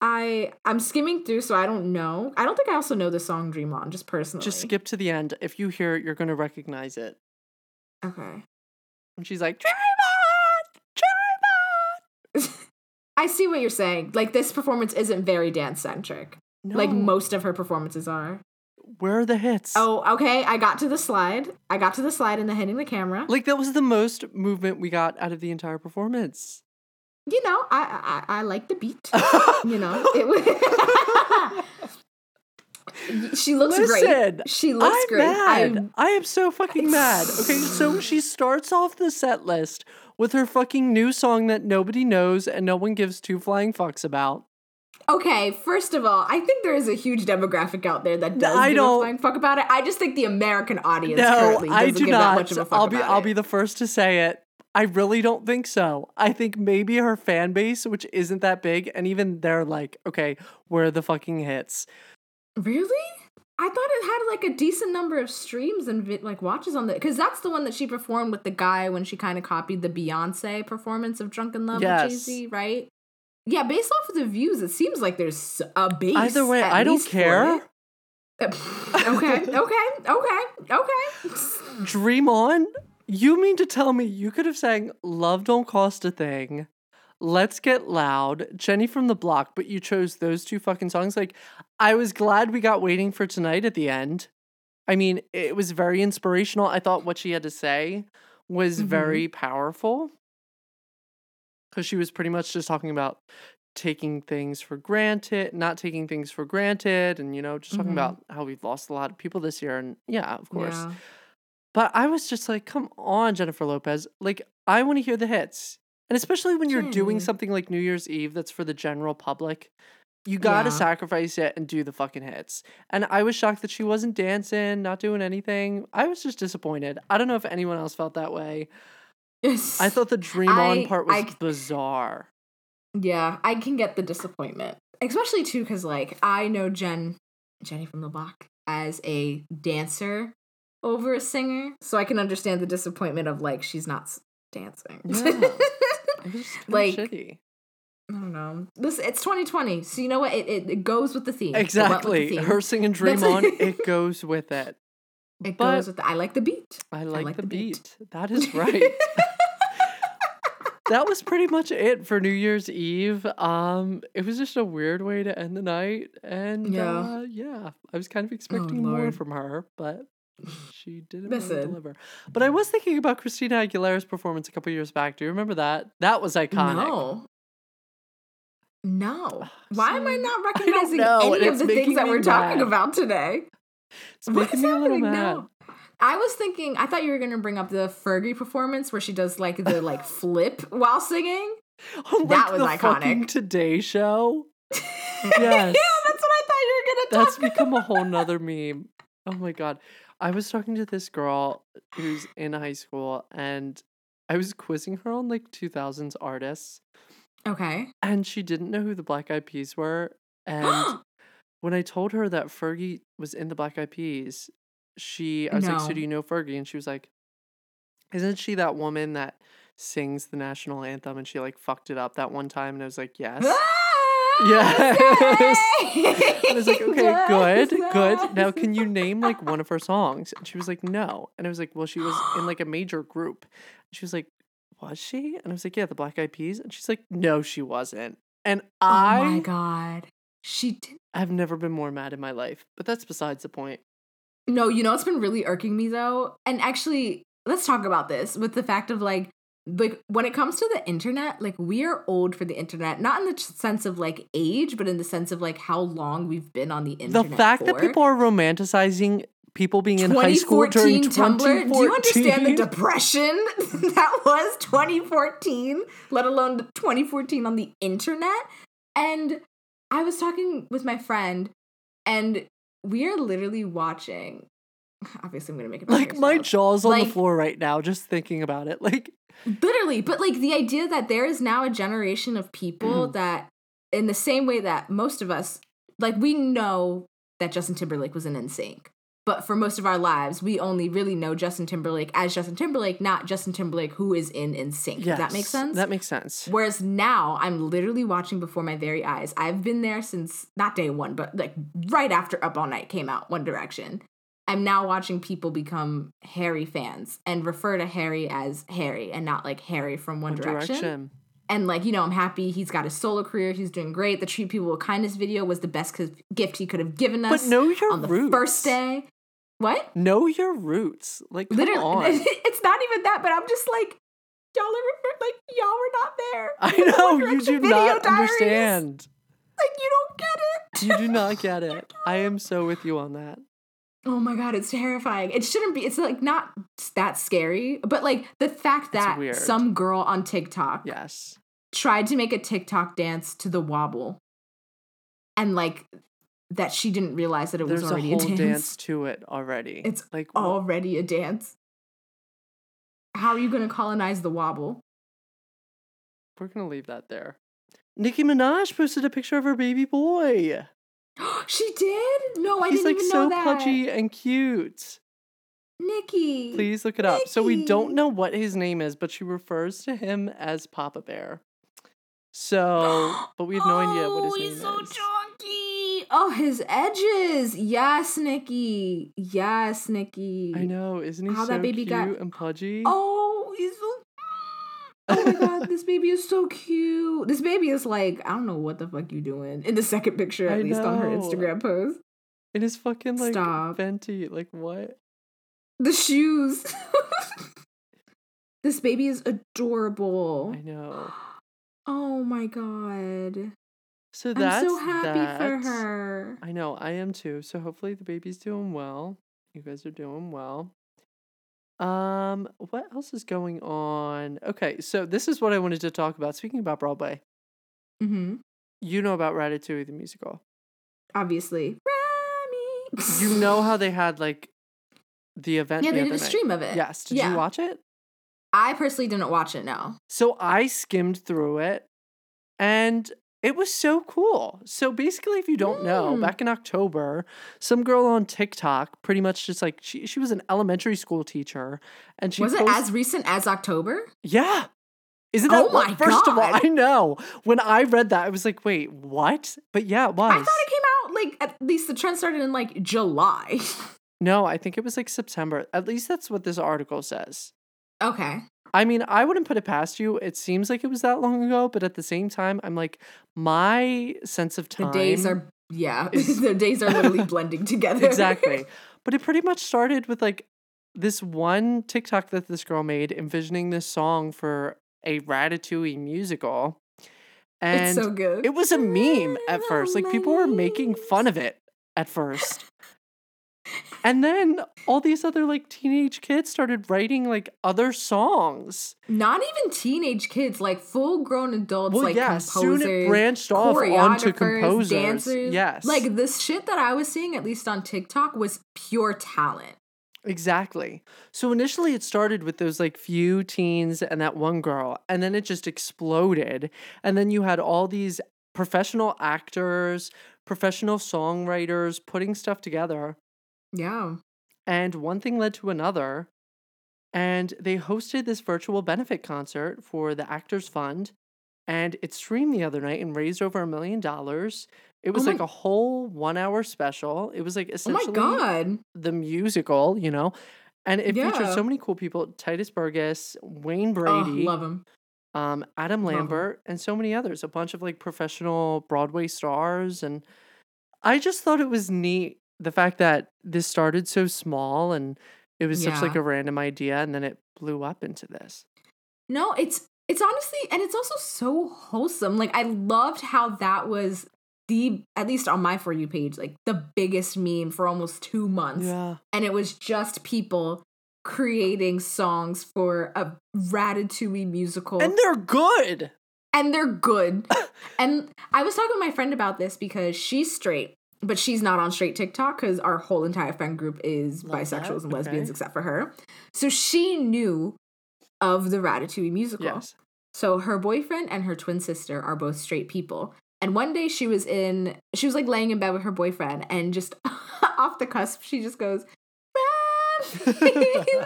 I I'm skimming through, so I don't know. I don't think I also know the song "Dream On" just personally. Just skip to the end. If you hear it, you're gonna recognize it. Okay. And she's like, "Dream On, Dream On." [laughs] I see what you're saying. Like this performance isn't very dance centric. Like most of her performances are. Where are the hits? Oh, okay. I got to the slide. I got to the slide and the hitting the camera. like that was the most movement we got out of the entire performance. you know, I I, I like the beat. [laughs] You know, it was. [laughs] she looks Listen, great. She looks I'm great. mad. I'm- I am so fucking mad. Okay, so she starts off the set list with her fucking new song that nobody knows and no one gives two flying fucks about. Okay, first of all, I think there is a huge demographic out there that does I give don't- a flying fuck about it. I just think the American audience No, currently I doesn't do give that not. much of a fuck I'll be about I'll it. be the first to say it. I really don't think so. I think maybe her fan base, which isn't that big, and even they're like, okay, where are the fucking hits? Really? I thought it had like a decent number of streams and vi- like watches on the because that's the one that she performed with the guy when she kind of copied the Beyonce performance of "Drunk in Love" Yes. with Jay Z, right? Yeah, based off of the views, it seems like there's a base. Either way, I don't care. [laughs] okay, okay, okay, okay. Dream on? You mean to tell me you could have sang Love Don't Cost a Thing, Let's Get Loud, Jenny from the Block, but you chose those two fucking songs? Like, I was glad we got Waiting for Tonight at the end. I mean, it was very inspirational. I thought what she had to say was Mhm. very powerful because she was pretty much just talking about taking things for granted, not taking things for granted, and, you know, just talking Mhm. about how we've lost a lot of people this year. And yeah, of course. Yeah. But I was just like, come on, Jennifer Lopez. Like, I want to hear the hits. And especially when you're doing something like New Year's Eve that's for the general public, you got to Yeah. sacrifice it and do the fucking hits. And I was shocked that she wasn't dancing, not doing anything. I was just disappointed. I don't know if anyone else felt that way. I [laughs] thought the dream on part was I- bizarre. Yeah, I can get the disappointment, especially too because like I know Jen, Jenny from the block as a dancer over a singer, so I can understand the disappointment of like she's not dancing. Yeah. [laughs] It was kind Like, shitty. I don't know. This it's 2020, so you know what? It it, it goes with the theme. With the Exactly. theme. Her singing Dream That's- On, it [laughs] goes with it. It but- goes with. The, I like the beat. I like, like the, the beat. beat. That is right. that was pretty much it for New Year's Eve. Um, it was just a weird way to end the night, and Yeah. uh, yeah, I was kind of expecting more from her, but [laughs] she didn't really deliver. But I was thinking about Christina Aguilera's performance a couple years back. Do you remember that? That was iconic. No. No. Why am I not [laughs] recognizing and any of the things that we're talking about today? It's What making me a little happening mad. now? I was thinking, I thought you were gonna bring up the Fergie performance where she does like the [laughs] like flip while singing. Oh, on, like, That was the iconic. Today Show. [laughs] yes. yeah, that's what I thought you were gonna That's talk become a whole nother meme. Oh my god. I was talking to this girl who's in high school and I was quizzing her on like 2000s artists Okay. and she didn't know who the Black Eyed Peas were. And [gasps] when I told her that Fergie was in the Black Eyed Peas, she I was like, So do you know Fergie? And she was like, Isn't she that woman that sings the national anthem and she like fucked it up that one time? And I was like, [laughs] Yes. Yes. [laughs] I I was like, okay, good, good. Now, can you [laughs] name like one of her songs? And she was like, no. And I was like, well, she was in like a [gasps] major group. She was like, was she? And I was like, yeah, the Black Eyed Peas. And she's like, no, she wasn't. And I, Oh my god. She did have never been more mad in my life. But that's besides the point. No, you know what's been really irking me though? And actually, let's talk about this with the fact of like like when it comes to the internet, like we are old for the internet, not in the sense of like age, but in the sense of like how long we've been on the internet. The fact that people are romanticizing people being in high school during 2014 Tumblr. Do you understand the depression [laughs] that was 2014, let alone 2014 on the internet? And I was talking with my friend, and we are literally watching. [sighs] Obviously, I'm gonna make it like my jaw's on the floor right now just thinking about it. Like literally, but like the idea that there is now a generation of people Mm. that, in the same way that most of us, like we know that Justin Timberlake was in NSYNC. But for most of our lives, we only really know Justin Timberlake as Justin Timberlake, not Justin Timberlake who is in NSYNC. Does that make sense? That makes sense. Whereas now I'm literally watching before my very eyes. I've been there since not day one, but like right after Up All Night came out, One Direction. I'm now watching people become Harry fans and refer to Harry as Harry and not like Harry from One, One Direction. Direction. And like, you know, I'm happy he's got his solo career. He's doing great. The Treat People with Kindness video was the best gift he could have given us But know your on the roots. first day. What? Know your roots. Like, Literally, [laughs] on. it's not even that, but I'm just like, y'all are like, y'all were not there. I know you do not diaries. understand. Like you don't get it. You do not [laughs] get it. I am so with you on that. Oh my god, it's terrifying. It shouldn't be. It's like not that scary, but like the fact that some girl on TikTok Yes. tried to make a TikTok dance to the wobble, and like that she didn't realize that it was There's a already whole a dance. dance to it already. It's like Already a dance. How are you going to colonize the wobble? we're gonna leave that there. Nicki Minaj posted a picture of her baby boy. [gasps] she did? No, I He's didn't like even so know that. He's like so pudgy and cute. Nicki. Please look it up. So we don't know what his name is, but she refers to him as Papa Bear. So, [gasps] but we have no idea what his oh, name Oh, name he's so chunky. Oh, his edges. Yes, Nicki. Yes, Nicki. I know, isn't he How so that baby cute got- and pudgy? Oh, he's so. [laughs] Oh my god, this baby is so cute. This baby is like, I don't know what the fuck you doing in the second picture, at I least on her. Instagram post. And his fucking like Stop. Fenty, like what? The shoes. [laughs] this baby is adorable. I know. [gasps] Oh my god. So that's I'm so happy for her. I know, I am too. So hopefully the baby's doing well. You guys are doing well. Um, what else is going on? Okay, so this is what I wanted to talk about. Speaking about Broadway, Mm-hmm. you know about Ratatouille the musical. Obviously. Remy. You know how they had like the event. Yeah, the they did a night. stream of it. Yes. Did Yeah. you watch it? I personally didn't watch it, no. So I skimmed through it and it was so cool. So basically, if you don't know, Mm. back in October, some girl on TikTok pretty much just like she, she was an elementary school teacher and she was it as recent as October? Yeah. Isn't that Oh what- my first of all, [laughs] I know. When I read that, I was like, wait, what? But yeah, it was. I thought it came out like at least the trend started in like July. [laughs] no, I think it was like September. At least that's what this article says. Okay. I mean, I wouldn't put it past you. It seems like it was that long ago, but at the same time, I'm like, my sense of time. The days are yeah, [laughs] is- the days are literally [laughs] blending together. exactly. [laughs] But it pretty much started with like this one TikTok that this girl made envisioning this song for a Ratatouille musical. And it's so good. it was a meme at first. Like people were making fun of it at first. And then all these other like teenage kids started writing like other songs. Not even teenage kids, like full grown adults, Well, like yeah, soon composers, it branched off onto composers. dancers. Yes. Like this shit that I was seeing, at least on TikTok, was pure talent. Exactly. So initially it started with those like few teens and that one girl, and then it just exploded. And then you had all these professional actors, professional songwriters putting stuff together. Yeah. And one thing led to another. And they hosted this virtual benefit concert for the Actors Fund. And it streamed the other night and raised over a million dollars. It was my- like a whole one hour special. It was like essentially Oh my god. the musical, you know? And it featured so many cool people Tituss Burgess, Wayne Oh, Brady, love him. um, Adam. Lambert, and so many others, a bunch of like professional Broadway stars. And I just thought it was neat the fact that this started so small and it was such like a random idea and then it blew up into this. No, it's it's honestly and it's also so wholesome. Like I loved how that was the at least on my for you page, like the biggest meme for almost 2 months. Yeah. And it was just people creating songs for a Ratatouille musical. And they're good. and they're good. [laughs] and I was talking to my friend about this because she's straight, but she's not on straight TikTok because our whole entire friend group is Love bisexuals that. and lesbians Okay. except for her. So she knew of the Ratatouille musical. Yes. So her boyfriend and her twin sister are both straight people. And one day she was in, she was like laying in bed with her boyfriend, and just [laughs] off the cusp, she just goes, "Ratatouille." [laughs]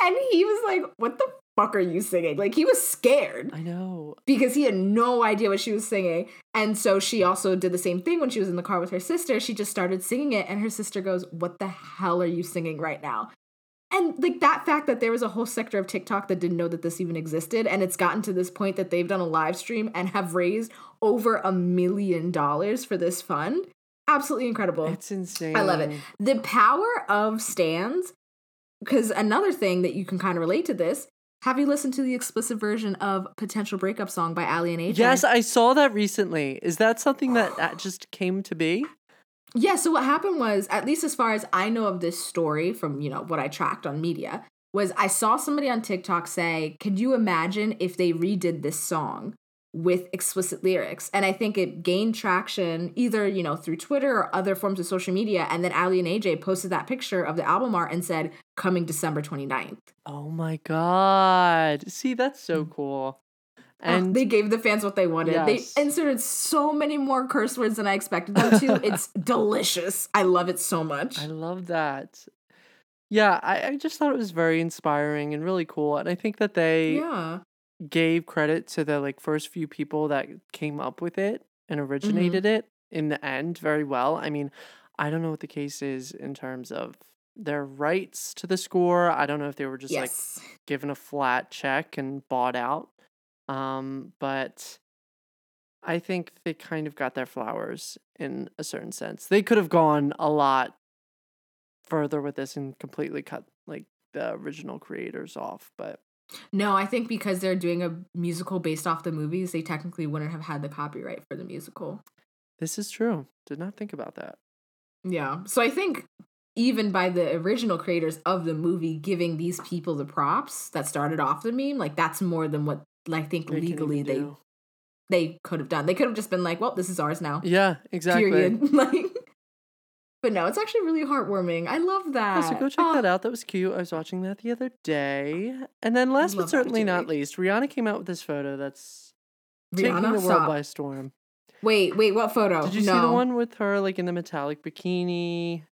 and he was like, What the fuck are you singing? Like, he was scared I know. because he had no idea what she was singing. And so she also did the same thing when she was in the car with her sister. She just started singing it, and her sister goes, What the hell are you singing right now? And like that fact that there was a whole sector of TikTok that didn't know that this even existed, and it's gotten to this point that they've done a live stream and have raised over a million dollars for this fund. Absolutely incredible. It's insane. I love it. The power of stands, because another thing that you can kind of relate to this. Have you listened to the explicit version of "Potential Breakup Song" by Aly and AJ? Yes, I saw that recently. Is that something that, that [sighs] just came to be? Yeah, so what happened was, at least as far as I know of this story from, you know, what I tracked on media, was I saw somebody on TikTok say, Could you imagine if they redid this song with explicit lyrics? And I think it gained traction either, you know, through Twitter or other forms of social media. And then Aly and AJ posted that picture of the album art and said, coming December 29th. Oh my god. See, that's so mm. cool. And And they gave the fans what they wanted. Yes. They inserted so many more curse words than I expected them to. [laughs] it's delicious. I love it so much. I love that. Yeah, I, I just thought it was very inspiring and really cool. And I think that they yeah. Gave credit to the like first few people that came up with it and Mm-hmm. originated it in the end very well. I mean, I don't know what the case is in terms of their rights to the score. I don't know if they were just like given a flat check and bought out. Um, but I think they kind of got their flowers in a certain sense. They could have gone a lot further with this and completely cut like the original creators off, but No, I think because they're doing a musical based off the movies, they technically wouldn't have had the copyright for the musical. this is true. Did not think about that. Yeah. So I think even by the original creators of the movie giving these people the props that started off the meme, like that's more than what I think They legally they do. they could have done. They could have just been like, "Well, this is ours now." Yeah, exactly. Period. [laughs] like But no, it's actually really heartwarming. I love that. Yeah, so go check Oh, that out. That was cute. I was watching that the other day. And then last but certainly not least, Rihanna came out with this photo that's taking the world stop. by storm. Wait, wait, what photo? Did you no. see the one with her like in the metallic bikini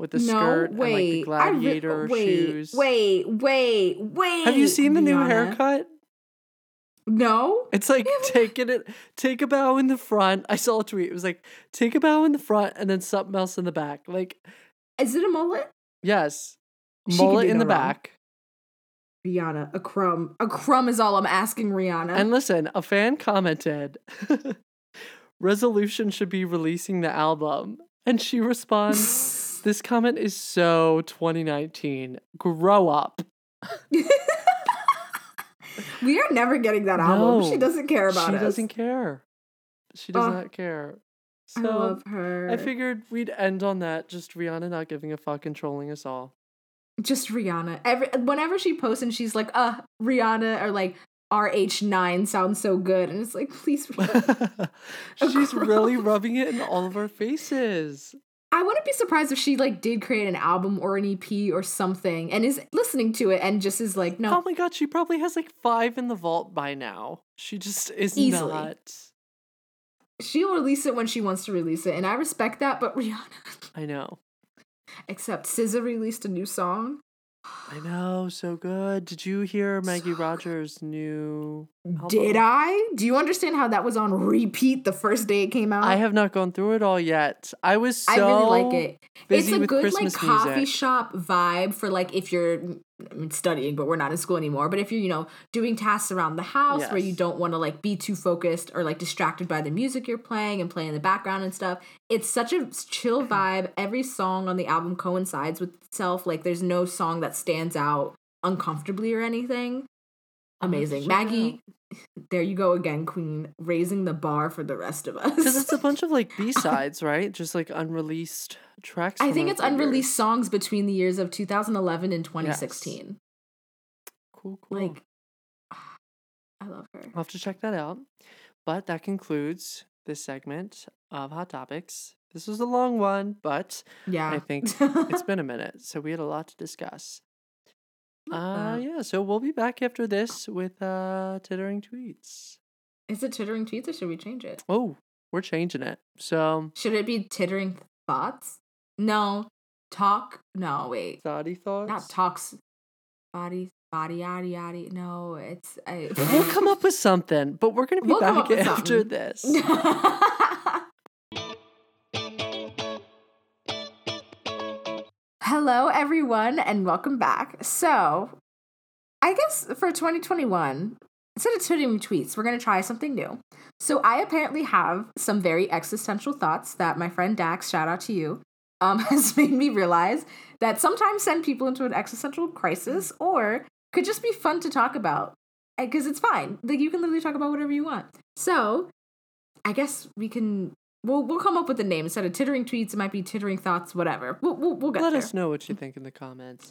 with the no, skirt wait. and like the I re- gladiator wait, shoes? Wait, wait, wait. Have you seen the new haircut? No. It's like taking it take a bow in the front. I saw a tweet. It was like take a bow in the front and then something else in the back. Like Is it a mullet? yes. She Mullet in no the wrong. back. Rihanna, a crumb. A crumb is all I'm asking Rihanna. And listen, a fan commented, [laughs] Resolution should be releasing the album. And she responds, [laughs] This comment is so 2019. Grow up. [laughs] we are never getting that album. No, She doesn't care about it. she us. doesn't care. She does not care. I So love her. I figured we'd end on that, just Rihanna not giving a fuck and trolling us all. just Rihanna. Every whenever she posts and she's like, uh, Rihanna or like RH9 sounds so good. And it's like, please. [laughs] She's [laughs] really rubbing it in all of our faces. I wouldn't be surprised if she like did create an album or an EP or something and is listening to it and just is like, no. Oh my god, she probably has like five in the vault by now. She just is Easily. not. she'll release it when she wants to release it. And I respect that, but [laughs] Rihanna. I know. Except SZA released a new song. I know, so good. Did you hear Maggie So Rogers' new Did? I? Do you understand how that was on repeat the first day it came out? I have not gone through it all yet. I was so I really like it. It's a good Christmas like coffee music. shop vibe for like if you're I mean, studying, but we're not in school anymore. But if you're, you know, doing tasks around the house where you don't want to like be too focused or like distracted by the music you're playing and play in the background and stuff, it's such a chill mm-hmm. vibe. Every song on the album coincides with itself. Like there's no song that stands out uncomfortably or anything. To Amazing. Maggie, there you go again, Queen, raising the bar for the rest of us. Because it's a bunch of like [laughs] B sides, right? Just like unreleased tracks. I think it's unreleased songs between the years of 2011 and 2016. Cool, cool. Like, ah, I love her. I'll have to check that out. But that concludes this segment of Hot Topics. This was a long one, but Yeah. I think [laughs] it's been a minute, so we had a lot to discuss. Uh, yeah, so we'll be back after this with uh, tittering tweets. Is it tittering tweets or should we change it? Oh, we're changing it. So, Should it be tittering thoughts? No. Talk? No, wait. thoughty thoughts. Not talks. Body, body, yaddy, yaddy. No, it's. I, We'll come [laughs] up with something, but we're gonna be We'll back after this. [laughs] Hello, everyone, and welcome back. So, I guess for 2021, instead of tweeting tweets, we're going to try something new. So, I apparently have some very existential thoughts that my friend Dax, shout out to you, um, [laughs] has made me realize that sometimes send people into an existential crisis or could just be fun to talk about because it's fine. Like, you can literally talk about whatever you want. So, I guess we can. We'll, we'll come up with a name instead of tittering tweets. It might be tittering thoughts, whatever. We'll, we'll, we'll get Let there us know what you think in the comments.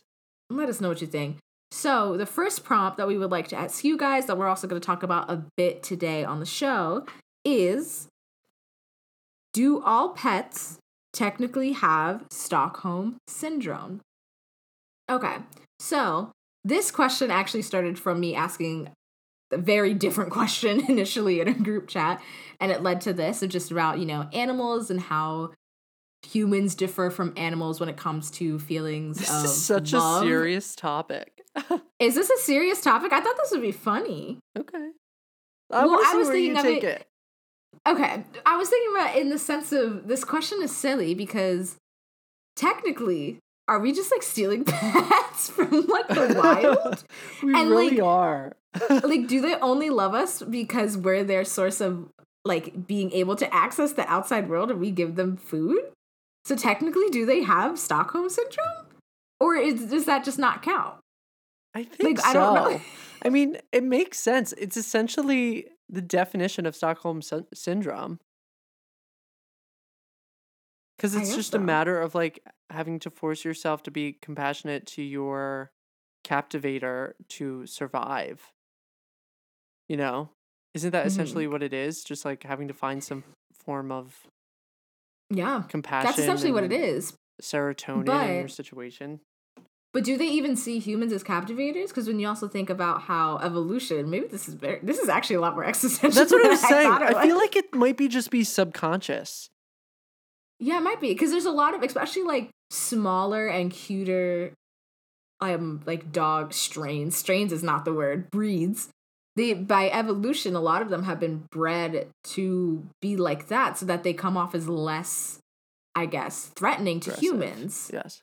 let us know what you think. So, the first prompt that we would like to ask you guys, that we're also going to talk about a bit today on the show, is Do all pets technically have Stockholm Syndrome? Okay, so this question actually started from me asking a very different [laughs] question initially in a group chat, and it led to this of just about, you know, animals and how humans differ from animals when it comes to feelings This of is such love. a serious topic. [laughs] Is this a serious topic? I thought this would be funny. okay. I Well, I was thinking of it- it. Okay, I was thinking about in the sense of this question is silly because technically, are we just like stealing [laughs] pets from like the wild? we And, really like- are. Like, do they only love us because we're their source of like being able to access the outside world and we give them food? So technically, do they have Stockholm syndrome, or is, does that just not count? I think Like, so. I don't know. I mean, it makes sense. It's essentially the definition of Stockholm sy- syndrome. Because it's just so. a matter of like having to force yourself to be compassionate to your captivator to survive. You know? Isn't that Mhm. essentially what it is? Just like having to find some form of Yeah, compassion. that's essentially what it is. Serotonin in your situation. But do they even see humans as captivators? Because when you also think about how evolution, maybe this is very, this is actually a lot more [laughs] existential. That's what I'm saying. it I feel like it might be just be subconscious. yeah, it might be because there's a lot of, especially like smaller and cuter, I um, like dog strains. Strains is not the word. Breeds. They by evolution, a lot of them have been bred to be like that, so that they come off as less, I guess, threatening to Aggressive. humans. Yes.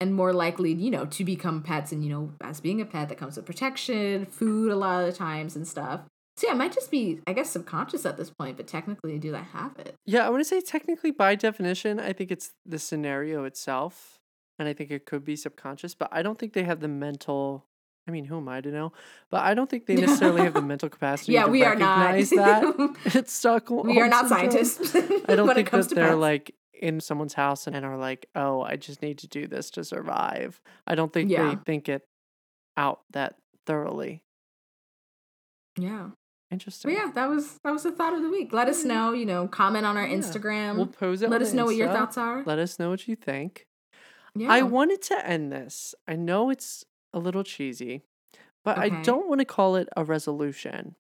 and more likely, you know, to become pets. And, you know, as being a pet, that comes with protection, food a lot of the times and stuff. So, yeah, it might just be, I guess, subconscious at this point, but technically, do they have it? Yeah, I want to say technically by definition, I think it's the scenario itself. And I think it could be subconscious, but I don't think they have the mental. I mean, who am I to know? But I don't think they [laughs] necessarily have the mental capacity yeah, to we are not. recognize that [laughs] it's Stockholm. we are not scientists [laughs] I don't think that they're pets. like in someone's house and are like, oh, I just need to do this to survive. I don't think Yeah. they think it out that thoroughly. yeah. Interesting. But yeah, that was that was the thought of the week. Let us know, you know, comment on our Yeah. Instagram. We'll pose it. Let us know what your thoughts are. Let us know what you think. yeah. I wanted to end this. I know it's a little cheesy, but I don't want to call it a resolution.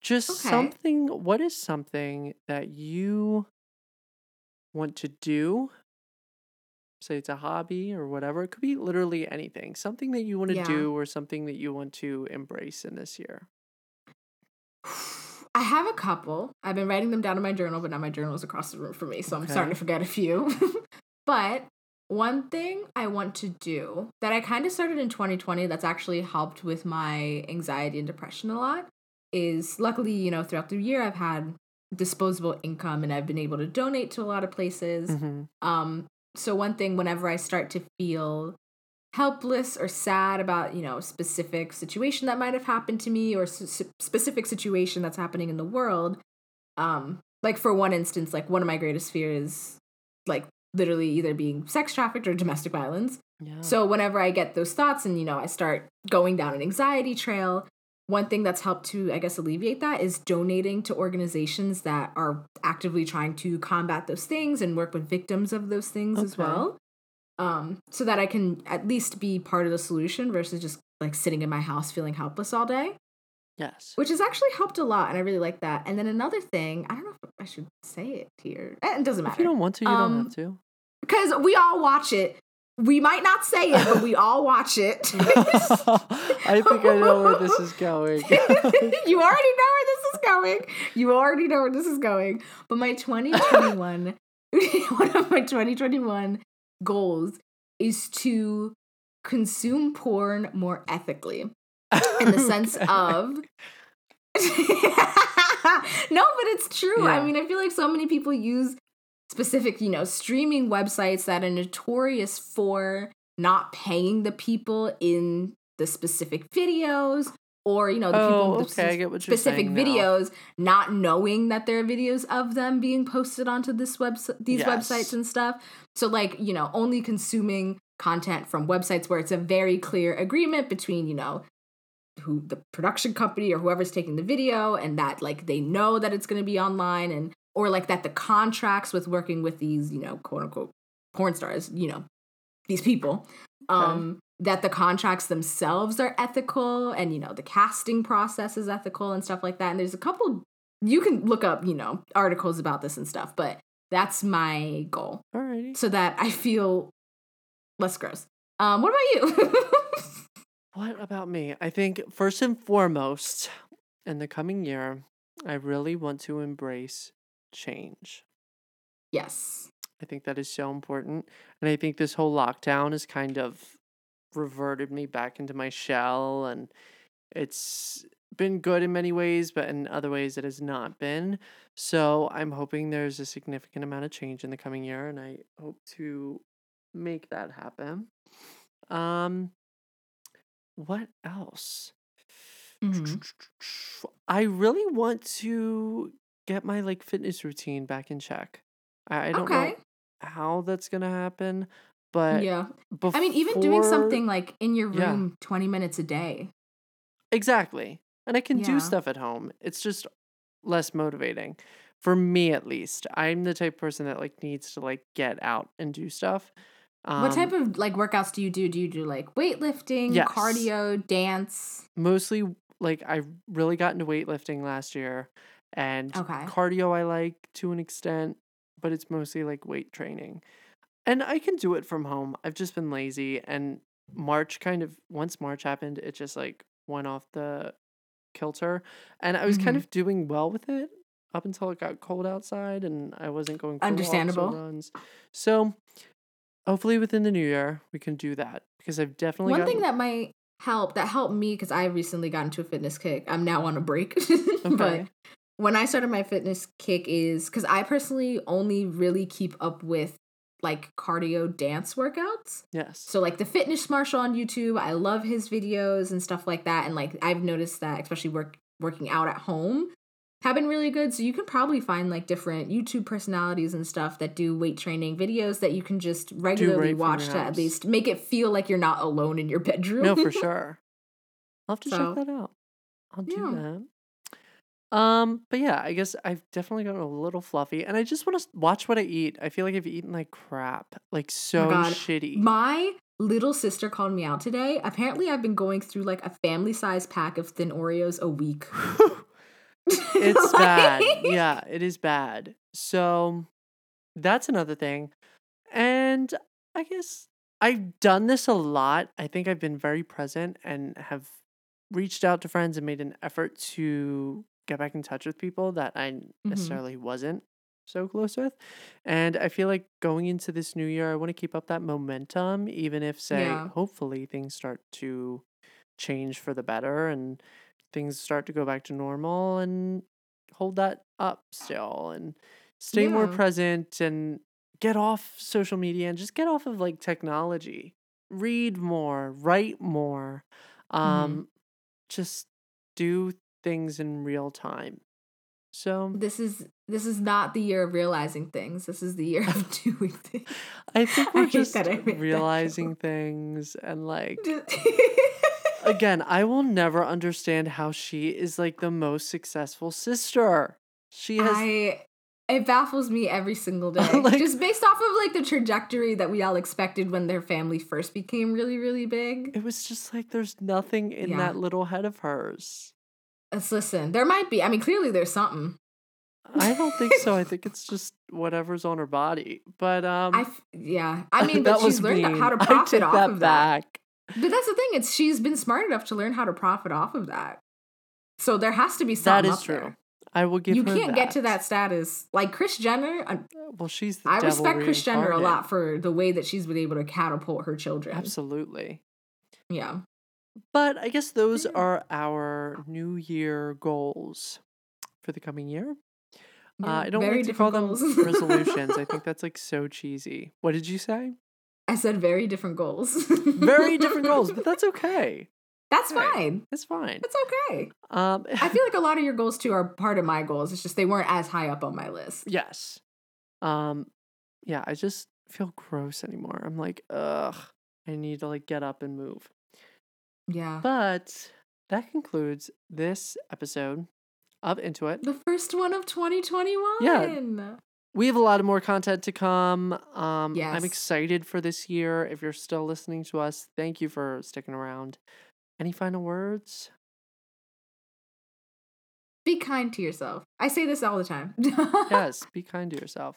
Just Okay. something. What is something that you want to do say it's a hobby or whatever. It could be literally anything. Something that you want to Yeah. do or something that you want to embrace in this year. I have a couple. I've been writing them down in my journal, but now my journal is across the room from me, so I'm starting to forget a few. [laughs] but one thing I want to do that I kind of started in 2020 that's actually helped with my anxiety and depression a lot is luckily, you know, throughout the year I've had disposable income and I've been able to donate to a lot of places. hmm Um, so one thing whenever I start to feel helpless or sad about, you know, a specific situation that might have happened to me or s- specific situation that's happening in the world, um, like for one instance, like one of my greatest fears, like literally either being sex trafficked or domestic violence. Yeah. So whenever I get those thoughts and you know I start going down an anxiety trail, one thing that's helped to I guess alleviate that is donating to organizations that are actively trying to combat those things and work with victims of those things as Okay. well. Um, so that I can at least be part of the solution versus just like sitting in my house feeling helpless all day, yes. which has actually helped a lot, and I really like that. And then another thing, I don't know if I should say it here. Eh, It doesn't matter. If you don't want to, you Um, don't have to. because we all watch it. We might not say it, but we all watch it. [laughs] I think I know where this is going. [laughs] you already know where this is going. You already know where this is going. But my 2021, [laughs] one of my 2021 goals is to consume porn more ethically in the sense of. [laughs] no, but it's true. I mean, I feel like so many people use specific, you know, streaming websites that are notorious for not paying the people in the specific videos or, you know, the people Oh, with okay, I s- get what you're specific saying now. videos not knowing that there are videos of them being posted onto this website these Yes. websites and stuff. So like, you know, only consuming content from websites where it's a very clear agreement between, you know, who the production company or whoever's taking the video and that like they know that it's going to be online and or like that the contracts with working with these you know quote unquote porn stars you know these people um that the contracts themselves are ethical and you know the casting process is ethical and stuff like that. And there's a couple you can look up you know articles about this and stuff but that's my goal. Alrighty. so that i feel less gross. Um what about you [laughs] What about me? I think first and foremost, in the coming year, I really want to embrace change. yes I think that is so important. And I think this whole lockdown has kind of reverted me back into my shell. And it's been good in many ways, but in other ways, it has not been. So I'm hoping there's a significant amount of change in the coming year. And I hope to make that happen. Um, what else? Mhm. [tsk] I really want to get my like fitness routine back in check. I, I don't okay know how that's gonna happen, but yeah before, I mean, even doing something like in your Yeah. room 20 minutes a day. exactly, and I can Yeah. do stuff at home. It's just less motivating for me, at least. I'm the type of person that like needs to like get out and do stuff. What type Um, of like workouts do you do? Do you do like weightlifting, Yes. cardio, dance? mostly like I really got into weightlifting last year, and Okay. cardio I like to an extent, but it's mostly like weight training. And I can do it from home. I've just been lazy and March kind of once March happened, it just like went off the kilter. And I was kind Mhm. of doing well with it up until it got cold outside and I wasn't going for Understandable. runs. So hopefully within the new year we can do that because I've definitely One gotten, thing that might help, that helped me because I recently got into a fitness kick. I'm now on a break. [laughs] Okay. but when I started my fitness kick is because I personally only really keep up with like cardio dance workouts. yes. So like the Fitness Marshall on YouTube, I love his videos and stuff like that. And like I've noticed that especially work working out at home have been really good. So you can probably find like different YouTube personalities and stuff that do weight training videos that you can just regularly right watch to at least make it feel like you're not alone in your bedroom. No, for [laughs] sure. I'll have to So, check that out. I'll do yeah. that. Um, but yeah, I guess I've definitely gotten a little fluffy, and I just want to watch what I eat. I feel like I've eaten like crap, like so Oh shitty. My little sister called me out today. Apparently I've been going through like a family size pack of thin Oreos a week. [laughs] [laughs] it's bad. Yeah, it is bad. So that's another thing. And I guess I've done this a lot. I think I've been very present and have reached out to friends and made an effort to get back in touch with people that I Mm-hmm. necessarily wasn't so close with. And I feel like going into this new year, I want to keep up that momentum, even if, say, Yeah. hopefully things start to change for the better and things start to go back to normal and hold that up still and stay more present and get off social media and just get off of like technology. Read more, write more. Um just do things in real time. So This is this is not the year of realizing things. This is the year of [laughs] doing things. I think we're just I that realizing things and like [laughs] again, I will never understand how she is like the most successful sister. She has I it baffles me every single [laughs] day. Like- Just based off of like the trajectory that we all expected when their family first became really, really big. it was just like there's nothing in Yeah. that little head of hers. Let's listen. There might be. I mean, clearly there's something. I don't think so. I think [laughs] it's just whatever's on her body. But um I f- yeah. I [laughs] mean, but she's learned mean. how to I profit off of that. back. But that's the thing. It's she's been smart enough to learn how to profit off of that. So there has to be That something is up true. there. I will give You can't get to that status like Kris Jenner. uh, Well, she's the I respect Kris Jenner a lot for the way that she's been able to catapult her children. Absolutely. Yeah. But I guess those Yeah. are our New Year goals for the coming year. Uh, I don't like to call them [laughs] resolutions. I think that's like so cheesy. What did you say? I said very different goals. [laughs] Very different goals, but that's okay. That's fine. That's fine. That's okay. Um, I [laughs] feel like a lot of your goals too are part of my goals. It's just they weren't as high up on my list. yes. Um, yeah, I just feel gross anymore. I'm like, ugh, I need to like get up and move. Yeah. But that concludes this episode of Into It. The first one of 2021. We have a lot of more content to come. Um, Yes. I'm excited for this year. If you're still listening to us, thank you for sticking around. Any final words? Be kind to yourself. I say this all the time. [laughs] yes, be kind to yourself.